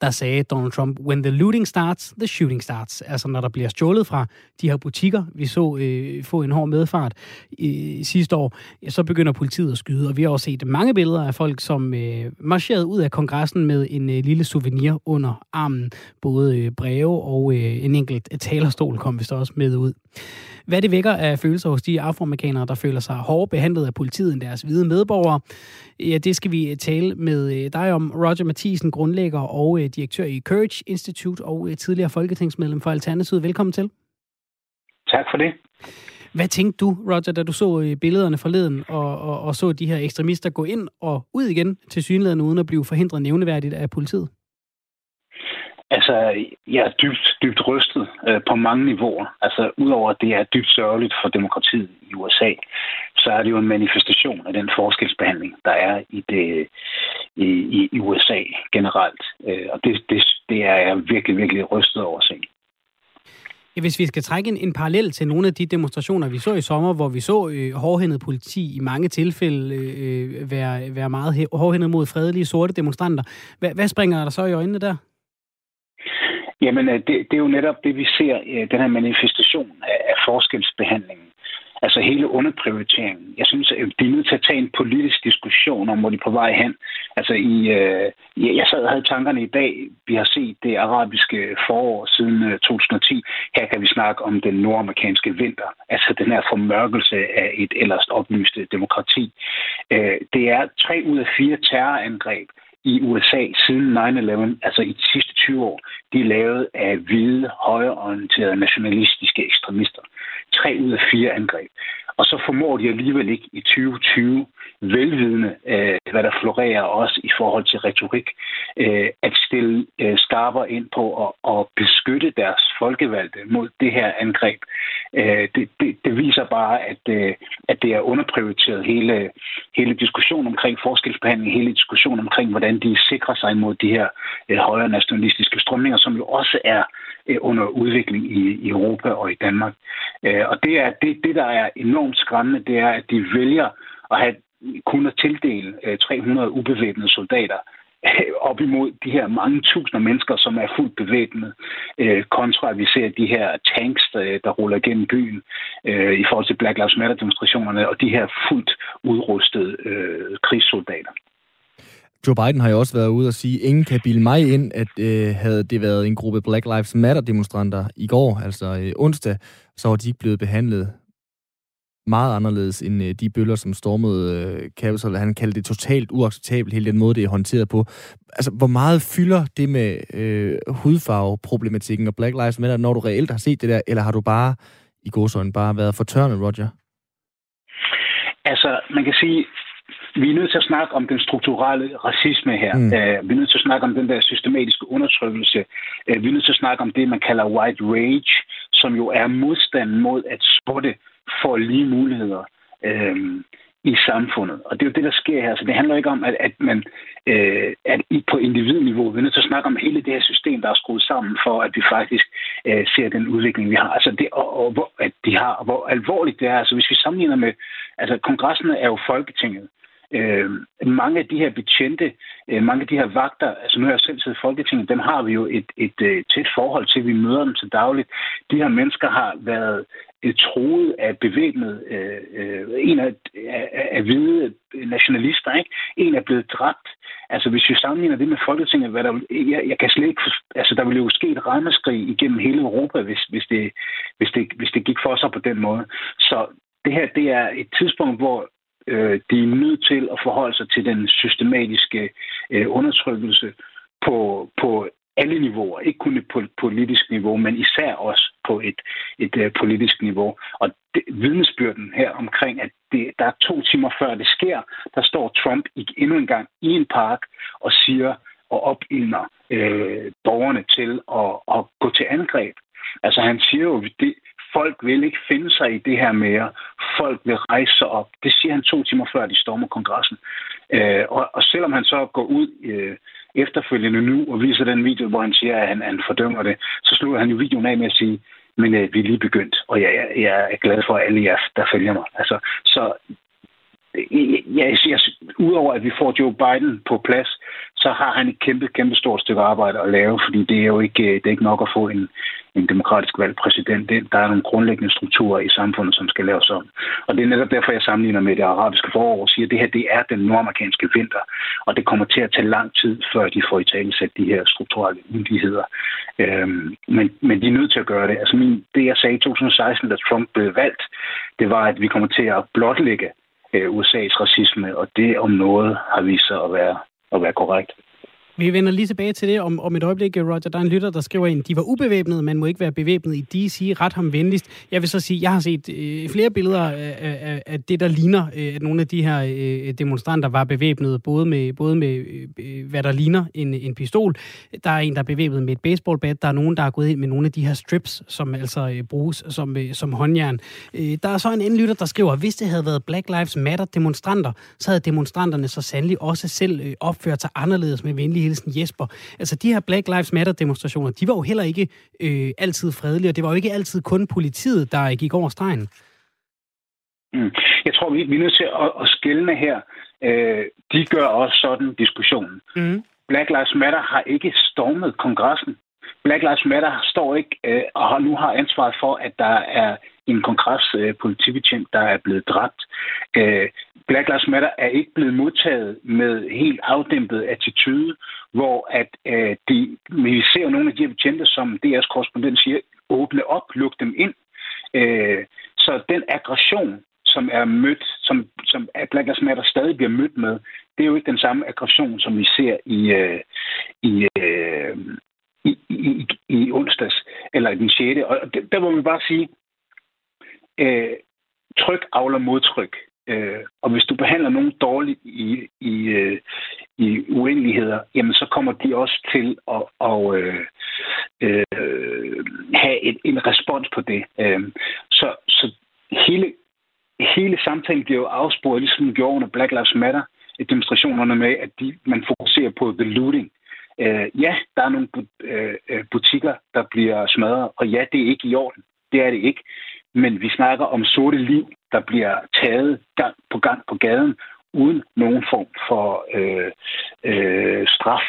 der sagde Donald Trump, when the looting starts, the shooting starts. Altså når der bliver stjålet fra de her butikker, vi så øh, få en hård medfart øh, sidste år, så begynder politiet at skyde. Og vi har også set mange billeder af folk, som øh, marcherede ud af kongressen med en øh, lille souvenir under armen. Både øh, breve og øh, en enkelt talerstol kom vist også med ud. Hvad det vækker af følelser hos de afroamerikanere, der føler sig hårdt behandlet af politiet end deres hvide medborgere, ja, det skal vi tale med øh, dig om. Roger Mathisen, grundlægger og øh, direktør i Courage Institute og øh, tidligere folketingsmedlem for Alternativet. Velkommen til. Tak for det. Hvad tænkte du, Roger, da du så billederne forleden og, og, og så de her ekstremister gå ind og ud igen til synligheden uden at blive forhindret nævneværdigt af politiet? Altså, jeg er dybt, dybt rystet øh, på mange niveauer. Altså, udover at det er dybt sørgeligt for demokratiet i USA, så er det jo en manifestation af den forskelsbehandling, der er i det, i, i, i USA generelt. Øh, og det, det, det er jeg virkelig, virkelig rystet over at se. Hvis vi skal trække en, en parallel til nogle af de demonstrationer, vi så i sommer, hvor vi så øh, hårdhændet politi i mange tilfælde øh, øh være, være meget hårdhændet mod fredelige sorte demonstranter. Hvad, hvad springer der så i øjnene der? Jamen, øh, det, det er jo netop det, vi ser, øh, den her manifestation af, af forskelsbehandlingen. Altså hele underprioriteringen. Jeg synes, øh, at de er nødt til at tage en politisk diskussion om, hvor de er på vej hen. Altså, i, øh, jeg sad og havde tankerne i dag. Vi har set det arabiske forår siden 2010. Her kan vi snakke om den nordamerikanske vinter. Altså den her formørkelse af et ellers oplyst demokrati. Øh, det er tre ud af fire terrorangreb i USA siden 9-11, altså i de sidste 20 år, de er lavet af hvide, højreorienterede, nationalistiske ekstremister. Tre ud af fire angreb. Og så formår de alligevel ikke i 2020, velvidende, øh, hvad der florerer også i forhold til retorik, øh, at stille øh, skarper ind på at, at beskytte deres folkevalgte mod det her angreb. Øh, det, det, det viser bare, at, øh, at det er underprioriteret hele, hele diskussionen omkring forskelsbehandling, hele diskussionen omkring, hvordan de sikrer sig imod de her øh, højre nationalistiske strømninger, som jo også er øh, under udvikling i, i Europa og i Danmark. Øh, og det er det, det, der er enormt skræmmende, det er, at de vælger at have kun at tildele øh, 300 ubevæbnede soldater øh, op imod de her mange tusinder mennesker, som er fuldt bevæbnet, øh, kontra at vi ser de her tanks, øh, der, ruller gennem byen øh, i forhold til Black Lives Matter-demonstrationerne, og de her fuldt udrustede krigssoldater. Joe Biden har jo også været ude og sige, at ingen kan bilde mig ind, at øh, havde det været en gruppe Black Lives Matter-demonstranter i går, altså øh, onsdag, så var de ikke blevet behandlet meget anderledes end øh, de bøller, som stormede øh, Capitol. Han kaldte det totalt uacceptabelt, hele den måde, det er håndteret på. Altså, hvor meget fylder det med øh, hudfarveproblematikken og Black Lives Matter, når du reelt har set det der, eller har du bare i godsøjne bare været for tørne, Roger? Altså, man kan sige, vi er nødt til at snakke om den strukturelle racisme her. Mm. Uh, vi er nødt til at snakke om den der systematiske undertrykkelse. Uh, vi er nødt til at snakke om det, man kalder white rage, som jo er modstand mod at spotte får lige muligheder øh, i samfundet. Og det er jo det, der sker her. Så det handler ikke om, at, at man øh, at på individniveau, vi er nødt til at snakke om hele det her system, der er skruet sammen for, at vi faktisk øh, ser den udvikling, vi har. Altså det, og, og hvor, at de har, og hvor alvorligt det er. Altså hvis vi sammenligner med, altså kongressen er jo Folketinget. Øh, mange af de her betjente, øh, mange af de her vagter, altså nu har jeg selv siddet i Folketinget, dem har vi jo et, et, et tæt forhold til, vi møder dem til dagligt. De her mennesker har været øh, troet af bevæbnet, øh, øh, en af, af, af hvide nationalister, ikke? En er blevet dræbt. Altså hvis vi sammenligner det med Folketinget, hvad der, jeg, jeg kan slet ikke, altså der ville jo ske et rammeskrig igennem hele Europa, hvis, hvis, det, hvis, det, hvis det gik for sig på den måde. Så det her, det er et tidspunkt, hvor øh, de er nødt til at forholde sig til den systematiske øh, undertrykkelse på, på alle niveauer. Ikke kun på et politisk niveau, men især også på et, et øh, politisk niveau. Og det, vidnesbyrden her omkring, at det, der er to timer før det sker, der står Trump endnu en gang i en park og siger og opildner øh, borgerne til at, at gå til angreb. Altså han siger jo, det, folk vil ikke finde sig i det her mere. Folk vil rejse sig op. Det siger han to timer før, de stormer kongressen. Øh, og, og selvom han så går ud øh, efterfølgende nu og viser den video, hvor han siger, at han, han fordømmer det, så slutter han jo videoen af med at sige, men øh, vi er lige begyndt, og jeg, jeg, jeg er glad for alle jer, der følger mig. Altså, så Øh, jeg siger, udover at vi får Joe Biden på plads, så har han et kæmpe, kæmpe stort stykke arbejde at lave, fordi det er jo ikke, øh, det er ikke nok at få en, en demokratisk valgt præsident. Det, der er nogle grundlæggende strukturer i samfundet, som skal laves om. Og det er netop derfor, jeg sammenligner med det arabiske forår og siger, at det her det er den nordamerikanske vinter, og det kommer til at tage lang tid, før de får i tale sat de her strukturelle uligheder. Øhm, men, men de er nødt til at gøre det. Altså min, det, jeg sagde i 2016, da Trump blev valgt, det var, at vi kommer til at blotlægge øh, USA's racisme, og det om noget har vist sig at være, at være korrekt. Vi vender lige tilbage til det om, om et øjeblik, Roger. Der er en lytter, der skriver ind, de var ubevæbnede, man må ikke være bevæbnet i DC. Ret ham venligst. Jeg vil så sige, jeg har set øh, flere billeder af, af, af det, der ligner, øh, at nogle af de her øh, demonstranter var bevæbnede, både med, både med øh, hvad der ligner en, en pistol. Der er en, der er bevæbnet med et baseballbat. Der er nogen, der er gået ind med nogle af de her strips, som altså øh, bruges som, øh, som håndjern. Øh, der er så en anden lytter, der skriver, hvis det havde været Black Lives Matter demonstranter, så havde demonstranterne så sandelig også selv øh, opført sig anderledes med venlighed hilsen Jesper. Altså de her Black Lives Matter demonstrationer, de var jo heller ikke øh, altid fredelige, og det var jo ikke altid kun politiet, der gik over stregen. Mm. Jeg tror, vi, er nødt til at, at skille her. Øh, de gør også sådan diskussionen. Mm. Black Lives Matter har ikke stormet kongressen. Black Lives Matter står ikke øh, og har, nu har ansvaret for, at der er en kongres øh, politibetjent, der er blevet dræbt. Øh, Black Lives Matter er ikke blevet modtaget med helt afdæmpet attitude, hvor at øh, de, vi ser nogle af de her betjente, som DR's korrespondent siger, åbne op, luk dem ind. Øh, så den aggression, som er mødt, som, som Black Lives Matter stadig bliver mødt med, det er jo ikke den samme aggression, som vi ser i, øh, i, øh, i, i, i onsdags, eller den 6. Og der må vi bare sige, øh, tryk avler modtryk. Øh, og hvis du behandler nogen dårligt i, i, øh, i uendeligheder, jamen så kommer de også til at, at øh, øh, have et, en respons på det. Øh, så, så hele, hele samtalen bliver jo afsporet, ligesom den gjorde under Black Lives Matter, demonstrationerne med, at de, man fokuserer på the looting. Øh, ja, der er nogle øh, øh, butikker, der bliver smadret, og ja, det er ikke i orden. Det er det ikke. Men vi snakker om sorte liv, der bliver taget gang på gang på gaden, uden nogen form for øh, øh, straf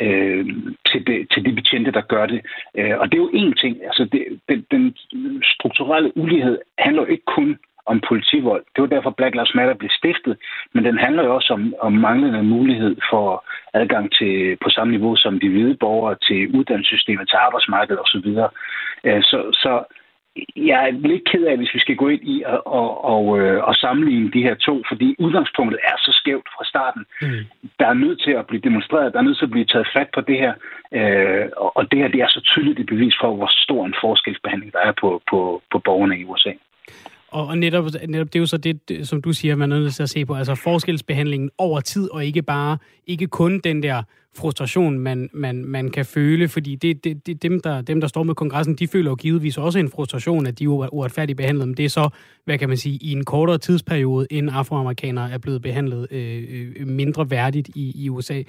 øh, til, de, til de betjente, der gør det. Øh, og det er jo én ting. Altså, det, den, den strukturelle ulighed handler jo ikke kun om politivold. Det var derfor Black Lives Matter blev stiftet, men den handler jo også om, om manglende mulighed for adgang til på samme niveau som de hvide borgere til uddannelsessystemet, til arbejdsmarkedet osv. Øh, så, så jeg er lidt ked af, hvis vi skal gå ind i og, og, og, øh, og sammenligne de her to, fordi udgangspunktet er så skævt fra starten. Mm. Der er nødt til at blive demonstreret, der er nødt til at blive taget fat på det her, øh, og det her det er så tydeligt et bevis for, hvor stor en forskelsbehandling der er på, på, på borgerne i USA. Og, netop, netop det er jo så det, som du siger, man er nødt til at se på, altså forskelsbehandlingen over tid, og ikke bare, ikke kun den der frustration, man, man, man kan føle, fordi det, det, det, dem, der, dem, der står med kongressen, de føler jo givetvis også en frustration, at de er uretfærdigt behandlet, men det er så, hvad kan man sige, i en kortere tidsperiode, end afroamerikanere er blevet behandlet øh, øh mindre værdigt i, i USA.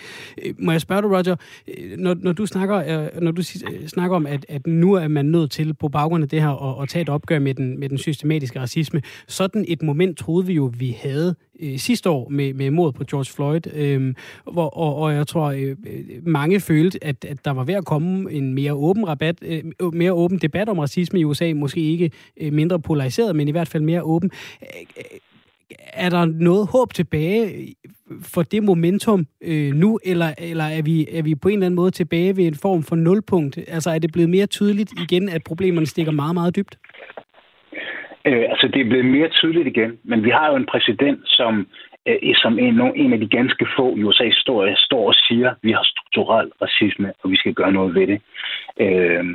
Øh, må jeg spørge dig, Roger, øh, når, når du snakker, øh, når du snakker om, at, at nu er man nødt til på baggrund af det her at, at tage et opgør med den, med den systematiske racisme, sådan et moment troede vi jo, vi havde øh, sidste år med, med mordet på George Floyd, øh, hvor, og, og jeg tror, øh, Øh, mange følte, at, at der var ved at komme en mere åben, rabat, øh, mere åben debat om racisme i USA, måske ikke øh, mindre polariseret, men i hvert fald mere åben. Er der noget håb tilbage for det momentum øh, nu, eller, eller er, vi, er vi på en eller anden måde tilbage ved en form for nulpunkt? Altså er det blevet mere tydeligt igen, at problemerne stikker meget, meget dybt? Øh, altså, det er blevet mere tydeligt igen, men vi har jo en præsident, som, øh, som en, en af de ganske få i USA's historie står og siger, at vi har strukturel racisme, og vi skal gøre noget ved det. Øh,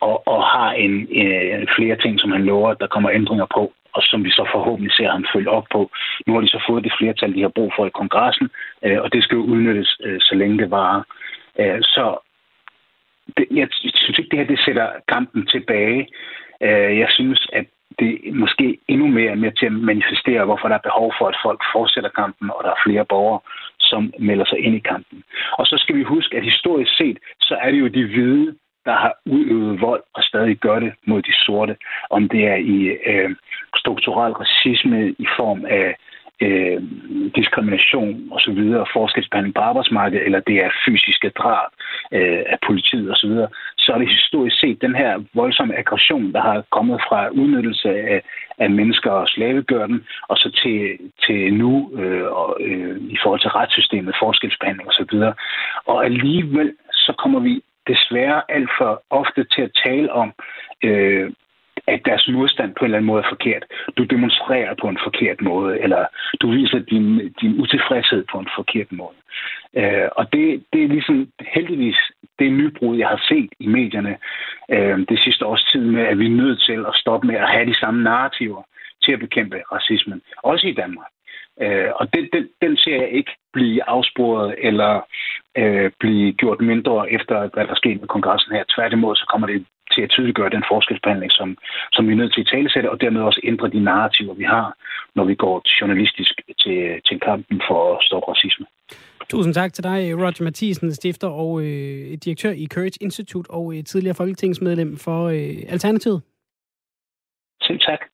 og, og har en, en, flere ting, som han lover, der kommer ændringer på, og som vi så forhåbentlig ser ham følge op på. Nu har de så fået det flertal, de har brug for i kongressen, øh, og det skal jo udnyttes, øh, så længe det varer. Øh, så det, jeg synes ikke, det her det sætter kampen tilbage. Øh, jeg synes, at det måske endnu mere med til at manifestere, hvorfor der er behov for, at folk fortsætter kampen, og der er flere borgere, som melder sig ind i kampen. Og så skal vi huske, at historisk set, så er det jo de hvide, der har udøvet vold og stadig gør det mod de sorte. Om det er i øh, strukturel racisme i form af øh, diskrimination osv., forskelsbehandling på arbejdsmarkedet, eller det er fysiske drab øh, af politiet osv., så, så er det historisk set den her voldsomme aggression, der har kommet fra udnyttelse af, af mennesker og slavegørden, og så til, til nu øh, og, øh, i forhold til retssystemet, forskelsbehandling osv. Og, og alligevel så kommer vi desværre alt for ofte til at tale om, øh, at deres modstand på en eller anden måde er forkert. Du demonstrerer på en forkert måde, eller du viser din, din utilfredshed på en forkert måde. Øh, og det, det er ligesom heldigvis det nybrud, jeg har set i medierne øh, det sidste års tid med, at vi er nødt til at stoppe med at have de samme narrativer til at bekæmpe racismen, også i Danmark. Øh, og den, den, den ser jeg ikke blive afsporet eller øh, blive gjort mindre efter, hvad der sker med kongressen her. Tværtimod, så kommer det til at tydeliggøre den forskelsbehandling, som, som vi er nødt til at talesætte, og dermed også ændre de narrativer, vi har, når vi går journalistisk til, til kampen for at stoppe racisme. Tusind tak til dig, Roger Mathisen, stifter og øh, direktør i Courage Institute og øh, tidligere folketingsmedlem for øh, Alternativet. Selv tak.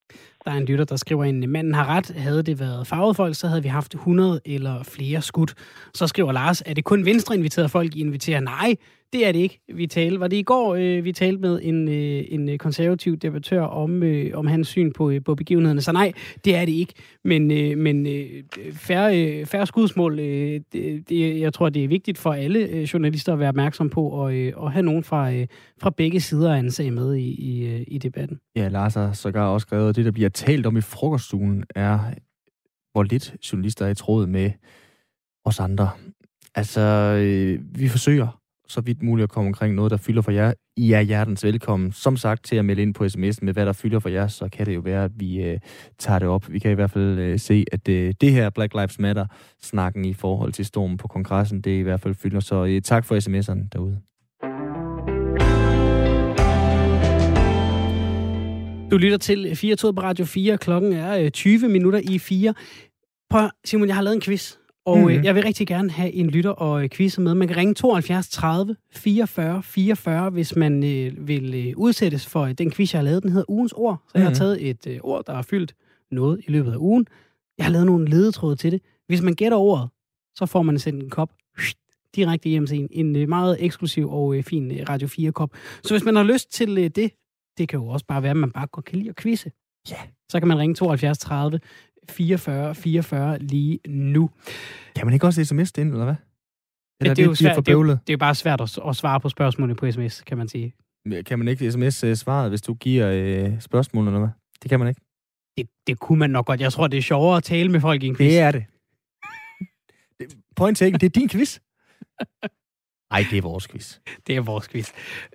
Der er en lytter, der skriver ind, manden har ret. Havde det været farvet folk, så havde vi haft 100 eller flere skud. Så skriver Lars, er det kun venstre inviterede folk, I inviterer? Nej, det er det ikke. Vi talte, var det i går, øh, vi talte med en, øh, en øh, konservativ debattør om, øh, om hans syn på, øh, på begivenhederne. Så nej, det er det ikke. Men, øh, men øh, færre, øh, færre skudsmål, øh, det, det, jeg tror, det er vigtigt for alle øh, journalister at være opmærksom på, og, øh, og have nogen fra, øh, fra begge sider af en sag med i, i, øh, i debatten. Ja, Lars har sågar også skrevet, at det, der bliver talt om i frokoststuen, er, hvor lidt journalister er i tråd med os andre. Altså, øh, vi forsøger så vidt muligt at komme omkring noget, der fylder for jer. I er hjertens velkommen. Som sagt, til at melde ind på sms'en med, hvad der fylder for jer, så kan det jo være, at vi øh, tager det op. Vi kan i hvert fald øh, se, at øh, det her Black Lives Matter-snakken i forhold til stormen på kongressen, det i hvert fald fylder. Så øh, tak for sms'erne derude. Du lytter til 4 på Radio 4. Klokken er øh, 20 minutter i 4. Prøv, Simon, jeg har lavet en quiz. Og mm-hmm. jeg vil rigtig gerne have en lytter og øh, quizze med. Man kan ringe 72 30 44 44, hvis man øh, vil øh, udsættes for øh, den quiz, jeg har lavet. Den hedder Ugens Ord. Så mm-hmm. jeg har mhm. taget et øh, ord, der har fyldt noget i løbet af ugen. Jeg har lavet nogle ledetråde til det. Hvis man gætter ordet, så får man sendt en kop direkte hjem til en. En meget eksklusiv og øh, fin Radio 4-kop. Så hvis man har lyst til øh, det, det kan jo også bare være, at man bare godt kan lide at quizze. Ja. Så kan man ringe 72 30 44 44 lige nu. Kan man ikke også sms ind, eller hvad? Eller det, det, er jo svært, det, er jo, det er jo bare svært at, at svare på spørgsmålene på sms, kan man sige. Kan man ikke sms-svaret, øh, hvis du giver øh, spørgsmål eller hvad? Det kan man ikke. Det, det kunne man nok godt. Jeg tror, det er sjovere at tale med folk i en quiz. Det er det. Point taken. Det er din quiz. Nej, det er vores quiz. Det er vores quiz.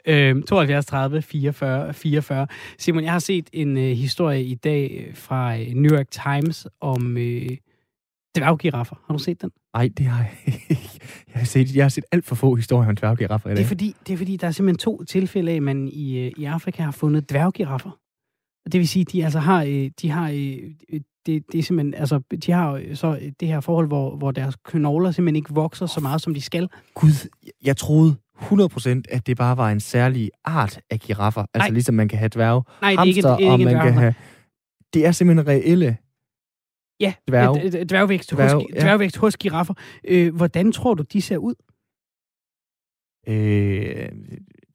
Øh, 72 30 44 44. Simon, jeg har set en øh, historie i dag øh, fra øh, New York Times om øh, dværggiraffer. Har du set den? Nej, det har jeg ikke. Jeg har set, jeg har set alt for få historier om dværggiraffer i dag. Det er fordi, det er fordi der er simpelthen to tilfælde af, at man i, øh, i Afrika har fundet dværggiraffer. Det vil sige, de altså har, øh, de har det, det er simpelthen, altså, de har så det her forhold, hvor, hvor deres knogler simpelthen ikke vokser så meget, som de skal. Gud, jeg troede 100% at det bare var en særlig art af giraffer. Altså Nej. ligesom man kan have dværge, Nej, det er ikke, det er ikke og man kan have... Det er simpelthen reelle Ja, dværge. dværgvækst, dværge, hos, ja. dværgvækst hos giraffer. Øh, hvordan tror du, de ser ud? Øh,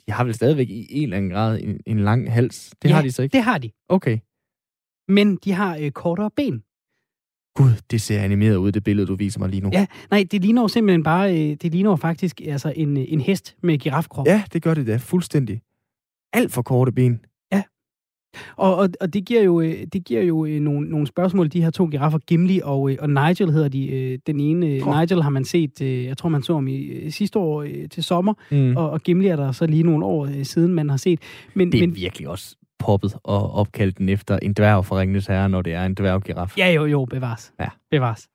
de har vel stadigvæk i en eller anden grad en, en lang hals. Det ja, har de så ikke? det har de. Okay men de har øh, kortere ben. Gud, det ser animeret ud, det billede, du viser mig lige nu. Ja, nej, det ligner simpelthen bare, øh, det ligner faktisk altså en, en hest med girafkrop. Ja, det gør det da, fuldstændig. Alt for korte ben. Ja. Og, og, og det giver jo, øh, det giver jo øh, nogle, nogle spørgsmål, de her to giraffer, Gimli og, og Nigel hedder de. Den ene, oh. Nigel har man set, jeg tror man så om i sidste år til sommer, mm. og, og Gimli er der så lige nogle år siden, man har set. Men, det er men, virkelig også poppet og opkaldt den efter en dværg fra Ringnes Herre, når det er en dværggiraf. Ja, jo, jo, bevares. Ja. Bevares.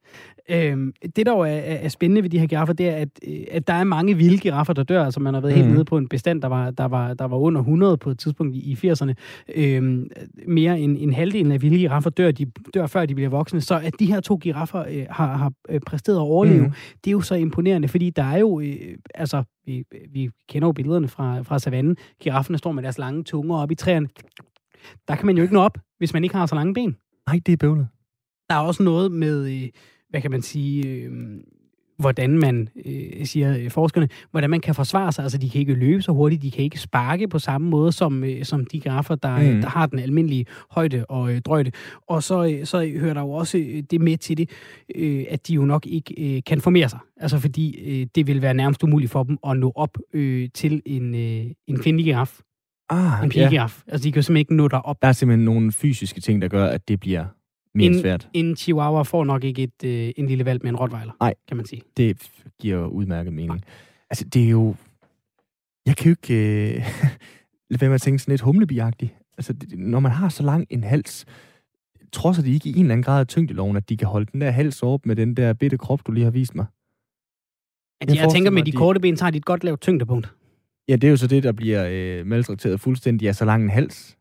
Øhm, det, der jo er, er spændende ved de her giraffer, det er, at, øh, at der er mange vilde giraffer, der dør. Altså, man har været mm. helt mhm. nede på en bestand, der var, der var, der var under 100 på et tidspunkt i, i 80'erne. Øhm, mere end en halvdelen af vilde giraffer dør, de dør, før de bliver voksne. Så at de her to giraffer øh, har, har øh, præsteret at overleve, mm. det er jo så imponerende, fordi der er jo, øh, altså, vi, vi kender jo billederne fra, fra savannen. Girafferne står med deres lange tunger op i træerne. Der kan man jo ikke nå op, hvis man ikke har så lange ben. Nej, det er bøvlet. Der er også noget med... Øh, hvad kan man sige, øh, hvordan man, øh, siger øh, forskerne, hvordan man kan forsvare sig. Altså, de kan ikke løbe så hurtigt, de kan ikke sparke på samme måde som, øh, som de graffer, der, mm. der har den almindelige højde og øh, drøjde. Og så, øh, så hører der jo også øh, det med til det, øh, at de jo nok ikke øh, kan formere sig. Altså, fordi øh, det vil være nærmest umuligt for dem at nå op øh, til en, øh, en kvindelig giraf. Ah, en pigiraf. Ja. Altså, de kan jo simpelthen ikke nå derop. Der er simpelthen nogle fysiske ting, der gør, at det bliver mere en, svært. En chihuahua får nok ikke et, øh, en lille valg med en rottweiler, Nej. kan man sige. Det giver udmærket mening. Altså, det er jo... Jeg kan jo ikke øh, lade være med at tænke sådan lidt humlebiagtigt. Altså, det, når man har så lang en hals, trodser de ikke i en eller anden grad af tyngdeloven, at de kan holde den der hals op med den der bitte krop, du lige har vist mig? At Jeg jeg, jeg tænker, med de de- korte ben, så har de et godt lavt tyngdepunkt. Ja, det er jo så det, der bliver øh, maltrakteret fuldstændig af så lang en hals.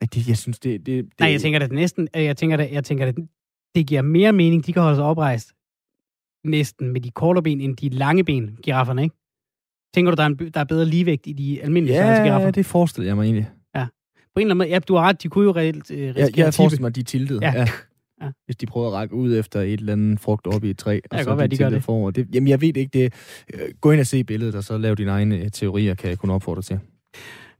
At det, jeg synes, det... det, det Nej, jeg tænker det næsten, øh, jeg tænker det, jeg tænker det, det giver mere mening, de kan holde sig oprejst næsten med de korte ben, end de lange ben, girafferne, ikke? Tænker du, der er, en, der er bedre ligevægt i de almindelige størrelse giraffer? Ja, det forestiller jeg mig egentlig. På en eller anden måde, ja, du har ret, de kunne jo reelt øh, Jeg, risikere jeg at tippe. forestiller mig, de er tiltet. Ja. Ja. Ja. Ja. Hvis de prøver at række ud efter et eller andet frugt op i et træ. kan godt være, de gør det. Forover. det. Jamen, jeg ved ikke. Det, øh, gå ind og se billedet, og så lav dine egne øh, teorier, kan jeg kun opfordre til.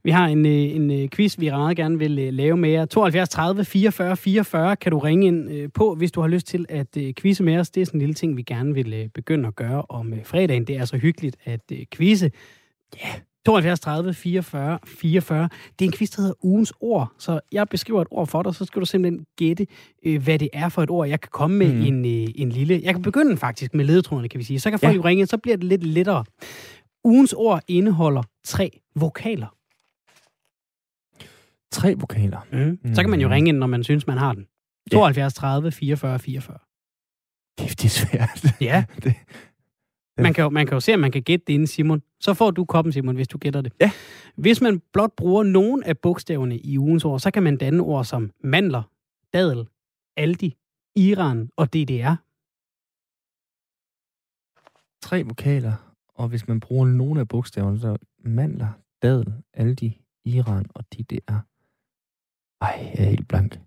Vi har en, øh, en øh, quiz, vi meget gerne vil øh, lave med jer. 72 30 44 44 kan du ringe ind på, hvis du har lyst til at quizze med os. Det er sådan en lille ting, vi gerne vil begynde at gøre om fredagen. Det er så hyggeligt at quizze. Ja, yeah. 72 30 44 44. Det er en quiz, der hedder ugens ord. Så jeg beskriver et ord for dig, så skal du simpelthen gætte, øh, hvad det er for et ord. Jeg kan komme med mm. en, øh, en lille... Jeg kan begynde faktisk med ledetrådene, kan vi sige. Så kan folk Ja. jo ringe ind, så bliver det lidt lettere. Ugens ord indeholder tre vokaler. Tre vokaler. Mm. Så kan man jo Mhm. ringe ind, når man synes, man har den. Ja. 72 30 44 44. Kæft, det er svært. Ja. det, Man kan, jo, man kan jo se, om man kan gætte det inden Simon. Så får du koppen, Simon, hvis du gætter det. Ja. Hvis man blot bruger nogen af bogstaverne i ugens ord, så kan man danne ord som mandler, dadel, aldi, Iran og DDR. tre vokaler, og hvis man bruger nogle af bogstaverne, så mandler, dadel, aldi, Iran og de der. Ej, jeg er helt blank.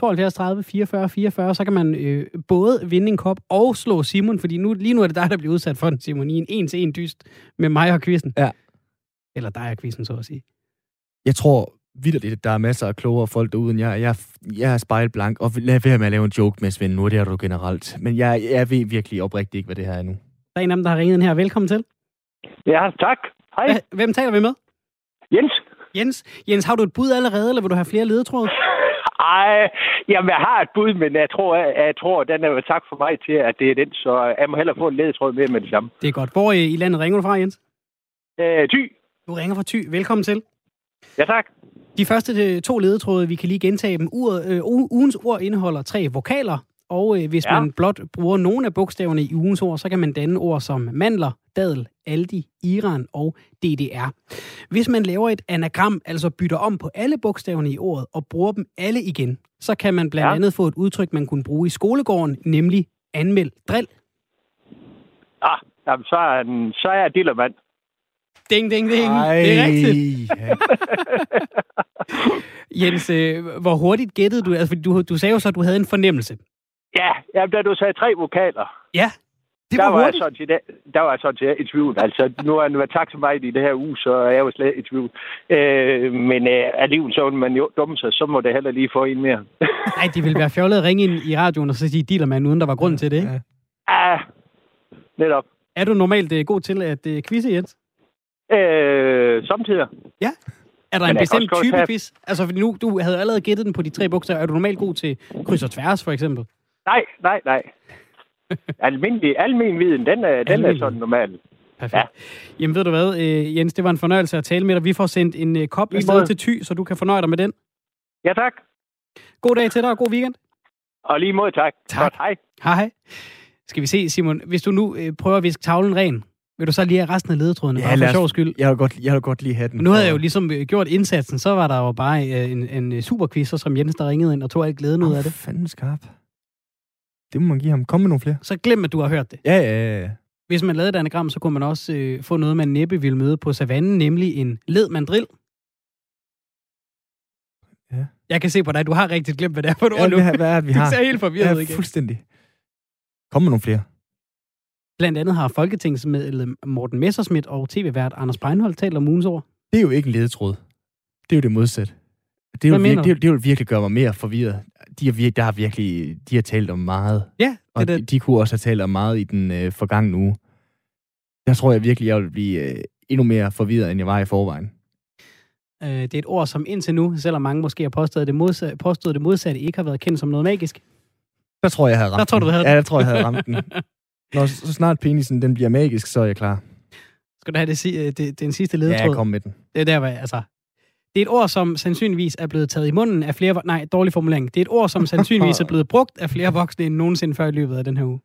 72 30 44 44, så kan man øh, både vinde en kop og slå Simon, fordi nu, lige nu er det dig, der bliver udsat for den, Simon, i en en-til-en dyst med mig og quizzen. Ja. Eller dig og quizzen, så at sige. Jeg tror vidderligt, der er masser af klogere folk derude end jeg. Jeg, jeg er spejlblank, og lad være med at lave en joke med Svend nu, det er du generelt. Men jeg, jeg ved virkelig oprigtigt ikke, hvad det her er nu. Der er en af dem, der har ringet ind her. Velkommen til. Ja, tak. Hej, Hvem taler vi med? Jens. Jens. Jens, har du et bud allerede, eller vil du have flere ledetråde? Ej, jamen, jeg har et bud, men jeg tror, jeg, jeg tror, den er tak for mig til, at det er den, så jeg må hellere få en ledetråd med med det samme. Det er godt. Hvor i landet ringer du fra, Jens? Øh, ty. Du ringer fra Thy. Velkommen til. Ja, tak. De første øh, to ledetråde, vi kan lige gentage dem. Uret, øh, ugens ord indeholder tre vokaler, og øh, hvis ja. Man blot bruger nogle af bogstaverne i ugens ord, så kan man danne ord som mandler, dadel, aldi, Iran og DDR. Hvis man laver et anagram, altså bytter om på alle bogstaverne i ordet og bruger dem alle igen, så kan man blandt ja. Andet få et udtryk, man kunne bruge i skolegården, nemlig anmeld drill. Ah, jamen, så er, den, så er jeg dillermand. Ding, ding, ding. Ej, Det er rigtigt. Ja. Jens, øh, hvor hurtigt gættede du? Altså, du, du sagde jo så, at du havde en fornemmelse. Ja, jamen, da du sagde tre vokaler, Ja, det der var, var, jeg hurtigt. sådan set, der var jeg sådan set i tvivl. Altså, nu har han været tak til mig i det her uge, så er jeg jo slet i tvivl. Øh, men øh, alligevel så man jo dumme sig, så må det heller lige få en mere. Nej, det ville være fjollet at ringe ind i radioen og så sige dealermand, uden der var grund til det, ikke? Ja. ah, netop. Er du normalt øh, god til at øh, quizze, Jens? Øh, samtidig. Er der Men en bestemt type have- quiz? Altså, nu, du havde allerede gættet den på de tre bogstaver. Er du normalt god til kryds og tværs, for eksempel? Nej, nej, nej. Almindelig, almen viden, den er, den er sådan normal. Perfekt. Ja. Jamen, ved du hvad, øh, Jens, det var en fornøjelse at tale med dig. Vi får sendt en øh, kop afsted til Thy, så du kan fornøje dig med den. Ja, tak. God dag til dig, og god weekend. Og lige mod tak. Tak. Godt, hej. Hej, hej. Skal vi se, Simon, hvis du nu øh, prøver at viske tavlen ren, vil du så lige have resten af ledetrådene, Ja, bare for sjov skyld? Jeg vil godt, jeg vil godt lige have den. Men nu havde jeg jo ligesom gjort indsatsen, så var der jo bare en, en superquizzer, som Jens, der ringede ind og tog alt glæden ud af det. fanden skarp. Det må man give ham. Kom med nogle flere. Så glem, at du har hørt det. Ja, ja, ja. Hvis man lavede et anagram, så kunne man også øh, få noget, man næppe ville møde på savannen, nemlig en led mandrill. Ja. Jeg kan se på dig, du har rigtig glemt, hvad det er for et ja ord nu. hvad, hvad er det, vi Du har? ser helt forvirret ja, igen. fuldstændig. Kom med nogle flere. Blandt andet har Folketingsmedlem Morten Messerschmidt og tv-vært Anders Breinholt talt om ugens ord. Det er jo ikke en ledetråd. Det er jo det modsatte. Det, er mener virke, det, det vil virkelig gøre mig mere forvirret. De har, vir, der har virkelig, de har talt om meget. Ja, Og det de, de kunne også have talt om meget i den øh, forgangne uge. Der tror jeg virkelig, jeg vil blive, øh, endnu mere forvirret, end jeg var i forvejen. Øh, det er et ord, som indtil nu, selvom mange måske har påstået det, modsatte, påstået det modsatte, ikke har været kendt som noget magisk. Der tror jeg, jeg havde ramt Der tror du, du havde den. Ja, der tror jeg, jeg havde ramt den. Når så snart penisen den bliver magisk, så er jeg klar. Skal du have det, øh, det, det, den sidste Ja, ledetråd? jeg kom med den. Det er der, hvor jeg, altså... Det er et ord, som sandsynligvis er blevet taget i munden af flere... Nej, dårlig formulering. Det er et ord, som sandsynligvis er blevet brugt af flere voksne end nogensinde før i løbet af den her uge.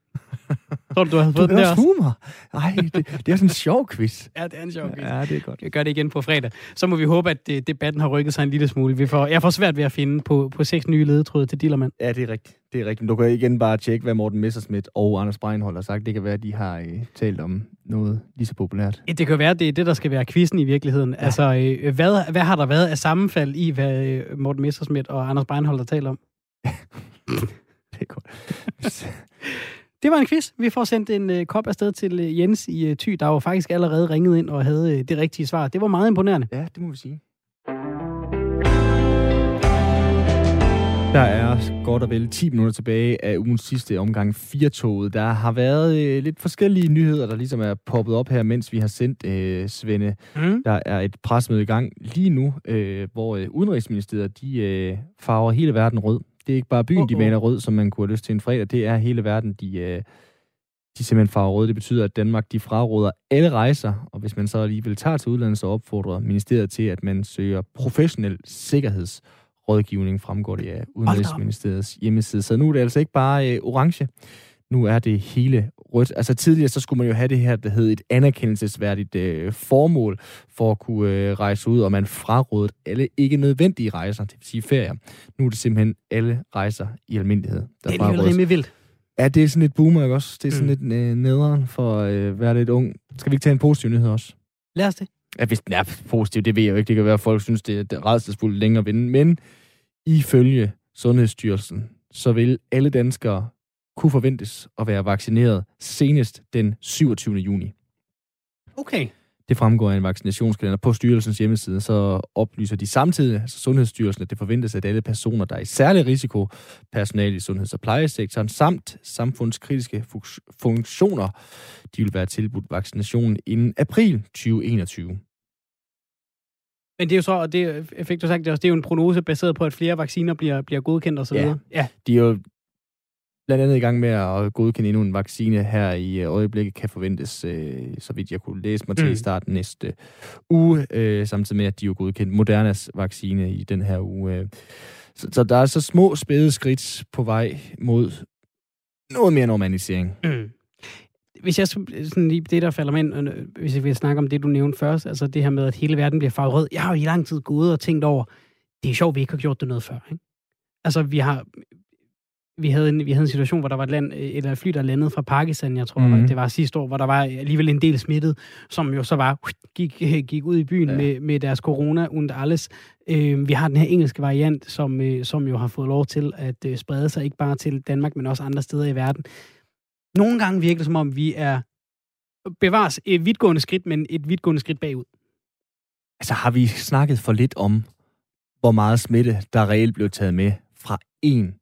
Tror du, du har Du fået den har der også humor. Ej, det, det er sådan en sjov quiz. Ja, det er en sjov quiz. Ja, det er godt. Jeg gør det igen på fredag. Så må vi håbe, at det, debatten har rykket sig en lille smule. Vi får, jeg får svært ved at finde på, på seks nye ledetråde til Dillermand. Ja, det er rigtigt. Det er rigtigt. Du kan igen bare tjekke, hvad Morten Messerschmidt og Anders Breinholt har sagt. Det kan være, at de har øh, talt om noget lige så populært. Ja, Det kan være, at det er det, der skal være quizzen i virkeligheden. Ja. Altså, øh, hvad, hvad har der været af sammenfald i, hvad øh, Morten Messerschmidt og Anders Breinholt har talt om? Det er godt. Det var en quiz. Vi får sendt en øh, kop afsted til øh, Jens i øh, Thy, der var faktisk allerede ringet ind og havde øh, det rigtige svar. Det var meget imponerende. Ja, det må vi sige. Der er godt og vel 10 minutter tilbage af ugens sidste omgang 4-toget. Der har været øh, lidt forskellige nyheder, der ligesom er poppet op her, mens vi har sendt øh, Svende. Mm. Der er et presmøde i gang lige nu, øh, hvor øh, Udenrigsministeriet de, øh, farver hele verden rød. Det er ikke bare byen, uh-uh. de maler rød, som man kunne have lyst til en fredag. Det er hele verden, de, øh, de simpelthen farver rød. Det betyder, at Danmark de fraråder alle rejser, og hvis man så alligevel tager til udlandet, så opfordrer ministeriet til, at man søger professionel sikkerhedsrådgivning, fremgår det af Udenrigsministeriets hjemmeside. Så nu er det altså ikke bare øh, orange, nu er det hele rødt. Altså tidligere, så skulle man jo have det her, der hed et anerkendelsesværdigt øh, formål for at kunne øh, rejse ud, og man frarådet alle ikke nødvendige rejser, det vil sige ferier. Nu er det simpelthen alle rejser i almindelighed, der Det er alligevel rimelig vildt. Ja, det er sådan lidt boomer, ikke også? Det er sådan Mm. lidt øh, nederen for at øh, være lidt ung. Skal vi ikke tage en positiv nyhed også? Lad os det. Ja, hvis den er positiv, det ved jeg jo ikke. Det kan være, at folk synes, det er- det rædselsfuldt længere at vinde. Men ifølge Sundhedsstyrelsen, så vil alle danskere kunne forventes at være vaccineret senest den 27. juni. Okay. Det fremgår af en vaccinationskalender på styrelsens hjemmeside, så oplyser de samtidig, altså Sundhedsstyrelsen, at det forventes, at alle personer, der er i særlig risiko, personale i sundheds- og plejesektoren, samt samfundskritiske funktioner, de vil være tilbudt vaccination inden april 2021. Men det er jo så, og det fik du sagt, det, er også, det er jo en prognose baseret på, at flere vacciner bliver, bliver godkendt osv. Ja. ja. De er jo blandt andet i gang med at godkende endnu en vaccine her i øh, øjeblikket, kan forventes, øh, så vidt jeg kunne læse mig til Mm. i starten næste uge, øh, samtidig med, at de er jo godkendt Modernas vaccine i den her uge. Øh. Så, så der er så små spæde skridt på vej mod noget mere normalisering. Mm. Hvis jeg skulle- sådan lige det, der falder mig ind, øh, hvis jeg vil snakke om det, du nævnte først, altså det her med, at hele verden bliver farvet rød. Jeg har jo i lang tid gået og tænkt over, det er sjovt, vi ikke har gjort det noget før. Ikke? Altså, vi har... Vi havde, en, vi havde en situation, hvor der var et, land, eller et fly, der landede fra Pakistan, jeg tror, mm. det var sidste år, hvor der var alligevel en del smittet, som jo så var, gik, gik ud i byen Ja. med, med deres corona und alles. Øh, vi har den her engelske variant, som, øh, som jo har fået lov til at øh, sprede sig, ikke bare til Danmark, men også andre steder i verden. Nogle gange virker det, som om vi er bevares et vidtgående skridt, men et vidtgående skridt bagud. Altså har vi snakket for lidt om, hvor meget smitte, der reelt blev taget med fra en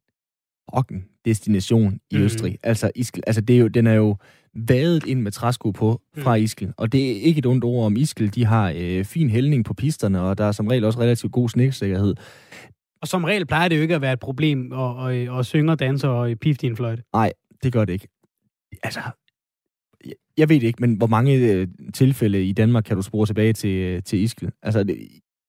fucking destination i Mhm. Østrig. Altså, Iskel, altså det er jo, den er jo vadet ind med træsko på fra Mm. Iskel. Og det er ikke et ondt ord om Iskel. De har øh, fin hældning på pisterne, og der er som regel også relativt god sniksikkerhed. Og som regel plejer det jo ikke at være et problem at, at, at synge og danse og pifte i en fløjte. Det gør det ikke. Altså, jeg- jeg ved det ikke, men hvor mange øh, tilfælde i Danmark kan du spore tilbage til, øh, til Iskel? Altså, det,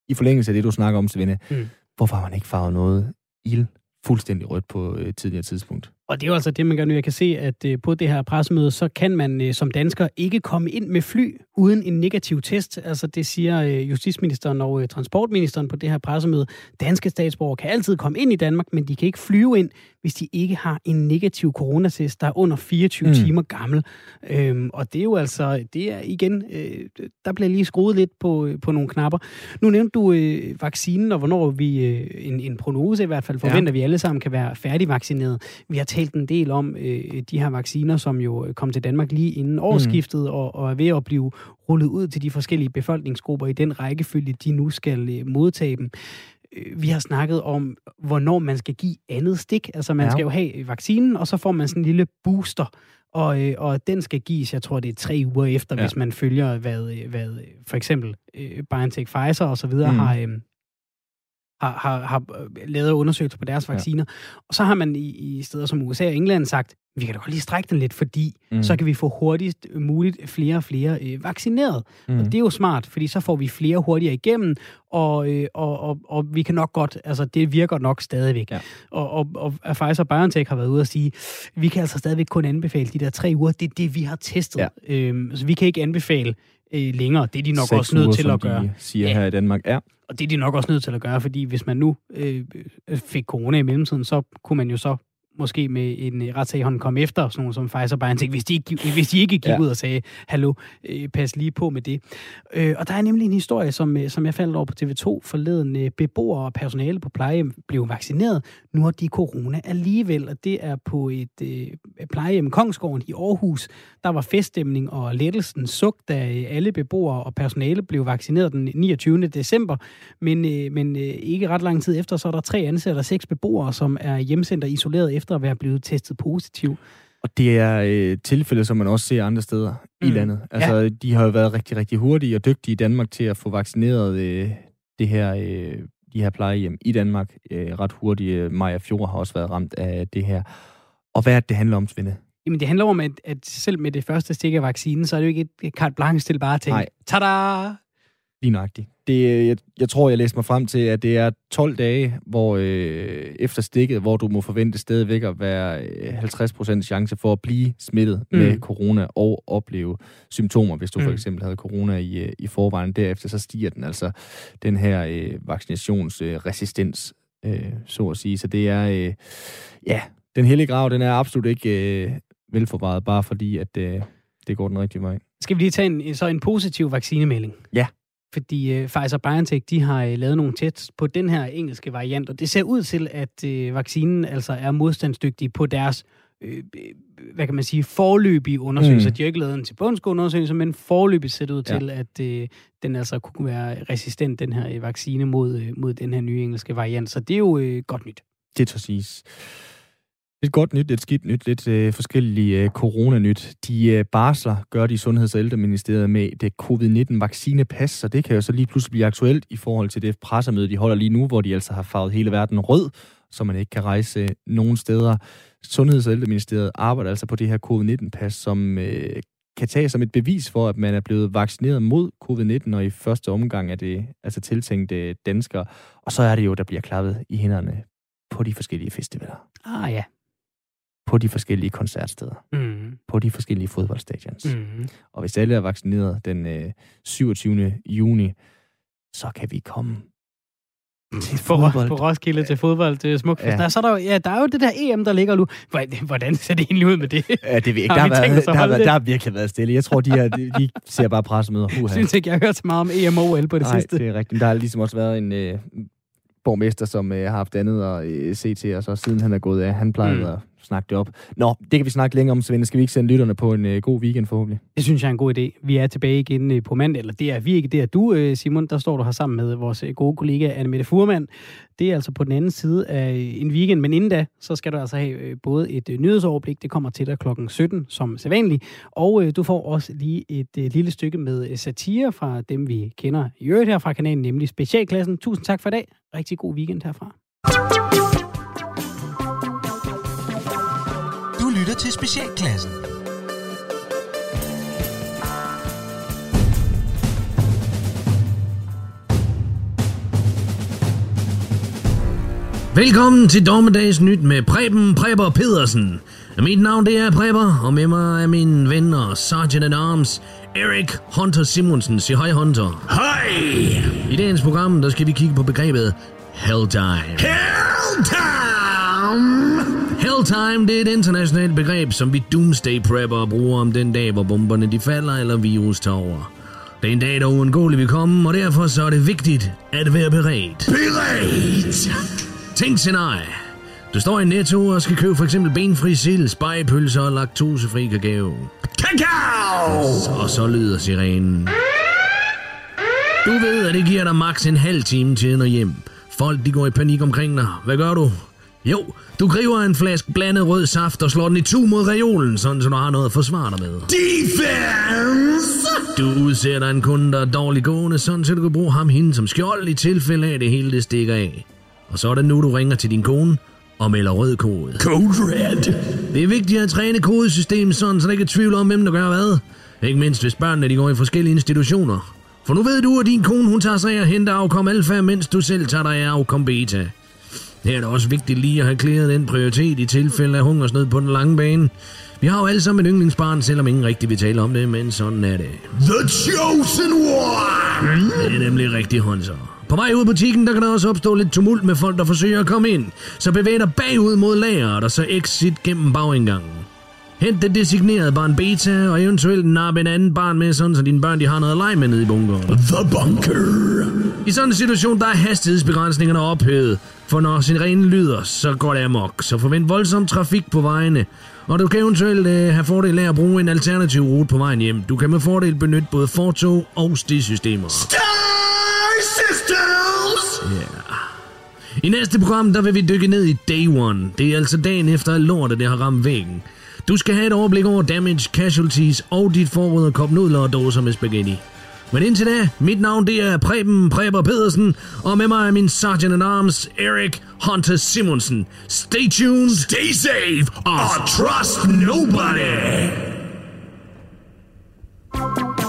i forlængelse af det, du snakker om, Svende, Mm. hvorfor har man ikke farvet noget ild fuldstændig rødt på et tidligere tidspunkt? Og det er jo altså det, man gør nu. Jeg kan se, at øh, på det her pressemøde, så kan man øh, som dansker ikke komme ind med fly uden en negativ test. Altså det siger øh, justitsministeren og transportministeren på det her pressemøde. Danske statsborgere kan altid komme ind i Danmark, men de kan ikke flyve ind, hvis de ikke har en negativ coronatest, der er under 24 Mm. timer gammel. Øhm, og det er jo altså, det er igen, øh, der bliver lige skruet lidt på, på nogle knapper. Nu nævnte du øh, vaccinen, og hvornår vi, øh, en, en prognose i hvert fald, forventer ja. vi alle sammen kan være færdigvaccineret. Vi har talt en del om øh, de her vacciner, som jo kom til Danmark lige inden årsskiftet, mm. og, og er ved at blive rullet ud til de forskellige befolkningsgrupper i den rækkefølge, de nu skal øh, modtage dem. Øh, Vi har snakket om, hvornår man skal give andet stik. Altså man Ja. skal jo have vaccinen, og så får man sådan en lille booster. og, øh, og den skal gives, jeg tror, det er tre uger efter, ja. hvis man følger, hvad, øh, hvad øh, for eksempel øh, BioNTech, Pfizer og så videre mm. har, øh, har, har, har lavet undersøgelser på deres vacciner. Ja. Og så har man i, i steder som USA og England sagt, vi kan da godt lige strække den lidt, fordi mm. så kan vi få hurtigst muligt flere og flere øh, vaccineret. Mm. Og det er jo smart, fordi så får vi flere hurtigere igennem, og, øh, og, og, og vi kan nok godt, altså det virker nok stadigvæk. Ja. Og, og, og Pfizer BioNTech har været ude og sige, vi kan altså stadigvæk kun anbefale de der tre uger, det er det, vi har testet. Ja. Øhm, så vi kan ikke anbefale øh, længere. Det er de nok Seks også nødt uger, til at gøre. De siger ja. her i Danmark, ja. Og det er de nok også nødt til at gøre, fordi hvis man nu øh, fik corona i mellemtiden, så kunne man jo så måske med en øh, retssag hånd kom efter sådan nogle som Pfizer BioNTech, hvis de ikke, hvis de ikke gik ja. ud og sagde, hallo, øh, pas lige på med det. Øh, og der er nemlig en historie, som, øh, som jeg faldt over på TV2 forleden. Øh, beboere og personale på plejehjem blev vaccineret. Nu har de corona alligevel, og det er på et øh, plejehjem Kongsgården i Aarhus. Der var feststemning og lettelsen suk, da alle beboere og personale blev vaccineret den 29. december. Men, øh, men øh, ikke ret lang tid efter, så er der tre ansatte og seks beboere, som er hjemsendt og isoleret efter at være blevet testet positiv. Og det er øh, tilfælde, som man også ser andre steder mm. i landet. Altså, ja. de har jo været rigtig, rigtig hurtige og dygtige i Danmark til at få vaccineret øh, det her, øh, de her plejehjem i Danmark øh, ret hurtigt. Maja Fjord har også været ramt af det her. Og hvad er det, det handler om, Svende? Jamen, det handler om, at, at selv med det første stik af vaccinen, så er det jo ikke et carte blanche til bare at tænke, tada! Lige nøjagtigt. Det, jeg, jeg tror, jeg læste mig frem til, at det er 12 dage hvor øh, efter stikket, hvor du må forvente stadigvæk at være 50% øh, chance for at blive smittet mm. med corona og opleve symptomer, hvis du mm. for eksempel havde corona i, øh, i forvejen. Derefter så stiger den altså, den her øh, vaccinationsresistens, øh, så at sige. Så det er, øh, ja, den hellige grav, den er absolut ikke øh, velforvaret, bare fordi, at øh, det går den rigtige vej. Skal vi lige tage en, så en positiv vaccinemelding? Ja fordi uh, Pfizer-BioNTech, de har uh, lavet nogle tests på den her engelske variant, og det ser ud til, at uh, vaccinen altså er modstandsdygtig på deres uh, hvad kan man sige, forløbige undersøgelser. Mm. De har ikke lavet en til undersøgelse, men forløbigt ser det ud ja. til, at uh, den altså kunne være resistent, den her uh, vaccine, mod, mod den her nye engelske variant. Så det er jo uh, godt nyt. Det tager siges. Lidt godt nyt, lidt skidt nyt, lidt øh, forskellige øh, coronanyt. De øh, barsler gør de Sundheds- og Ældreministeriet med det covid-19-vaccinepas, så det kan jo så lige pludselig blive aktuelt i forhold til det pressemøde, de holder lige nu, hvor de altså har farvet hele verden rød, så man ikke kan rejse øh, nogen steder. Sundheds- og Ældreministeriet arbejder altså på det her covid-19-pas, som øh, kan tages som et bevis for, at man er blevet vaccineret mod covid-19, og i første omgang er det altså tiltænkte danskere. Og så er det jo, der bliver klappet i hænderne på de forskellige festivaler. Ah ja på de forskellige koncertsteder, mm. på de forskellige fodboldstadions. Mm. Og hvis alle er vaccineret den øh, 27. juni, så kan vi komme til fodbold. På, på Roskilde til fodbold, det er smukt. Ja. Der, så er der, jo, ja, der er jo det der EM, der ligger nu. Hvordan ser det egentlig ud med det? Ja, det ved ikke. Der, har, været, der, har, været, der har virkelig været stille. Jeg tror, de, her, de, de ser bare pressemøder. Jeg synes ikke, jeg har hørt så meget om EM og OL på det Nej, sidste. det er rigtigt. Der har ligesom også været en øh, borgmester, som øh, har haft andet at øh, se til, og så siden han er gået af, han plejede mm. at snakke det op. Nå, det kan vi snakke længere om, Svend. Skal vi ikke sende lytterne på en øh, god weekend forhåbentlig? Det synes jeg er en god idé. Vi er tilbage igen øh, på mandag, eller det er vi ikke, det er du, øh, Simon. Der står du her sammen med vores øh, gode kollega Anne Mette Furman. Det er altså på den anden side af øh, en weekend, men inden da, så skal du altså have øh, både et øh, nyhedsoverblik, det kommer til dig klokken 17 som sædvanligt, og øh, du får også lige et øh, lille stykke med øh, satire fra dem, vi kender i øvrigt her fra kanalen, nemlig Specialklassen. Tusind tak for i dag. Rigtig god weekend herfra. Lytter til Specialklassen. Velkommen til Dommedags Nyt med Preben Preber Pedersen. Mit navn det er Preber, og med mig er min ven og Sergeant at Arms, Erik Hunter Simonsen. Sig hej Hunter. Hej! I dagens program, der skal vi kigge på begrebet Helltime. Helltime! Helltime, det er et internationalt begreb, som vi doomsday prepper bruger om den dag, hvor bomberne de falder eller virus tager over. Det er en dag, der uundgåeligt vil komme, og derfor så er det vigtigt at være beredt. Beredt! Tænk scenarie. Du står i Netto og skal købe for eksempel benfri sild, spejepølser og laktosefri kakao. Kakao! Og så lyder sirenen. Du ved, at det giver dig maks en halv time til at nå hjem. Folk de går i panik omkring dig. Hvad gør du? Jo, du griber en flaske blandet rød saft og slår den i tu mod reolen, sådan så du har noget at forsvare dig med. Defense! Du udsætter en kunde, der er dårligt gående, sådan så du kan bruge ham hende som skjold i tilfælde af, at det hele det stikker af. Og så er det nu, du ringer til din kone og melder rød kode. Code Red. Det er vigtigt at træne kodesystemet sådan, så der ikke er tvivl om, hvem der gør hvad. Ikke mindst hvis børnene de går i forskellige institutioner. For nu ved du, at din kone hun tager sig af at hente afkom alfa, mens du selv tager dig af afkom beta. Det er da også vigtigt lige at have klæret den prioritet i tilfælde af hungersnød på den lange bane. Vi har jo alle sammen et yndlingsbarn, selvom ingen rigtig vil tale om det, men sådan er det. The Chosen One. Det er nemlig rigtig håndser. På vej ud af butikken, der kan der også opstå lidt tumult med folk, der forsøger at komme ind. Så bevæg dig bagud mod lageret, og så exit gennem bagindgangen. Hent det designerede barn beta, og eventuelt nappe en anden barn med, sådan så dine børn de har noget at lege med nede i bunkeren. The Bunker. I sådan en situation, der er hastighedsbegrænsningerne ophævet. For når sirenen lyder, så går det amok. Så forvent voldsom trafik på vejene. Og du kan eventuelt øh, have fordel af at bruge en alternativ rute på vejen hjem. Du kan med fordel benytte både fortog og stisystemer. Star Systems. I næste program, der vil vi dykke ned i Day One. Det er altså dagen efter, at lortet det har ramt væggen. Du skal have et overblik over damage, casualties og dit forråd kop nudler og dåser med spaghetti. Men indtil da, mit navn det er Preben Preber Pedersen, og med mig er min sergeant at arms, Erik Hunter Simonsen. Stay tuned, stay safe, og trust nobody! thank you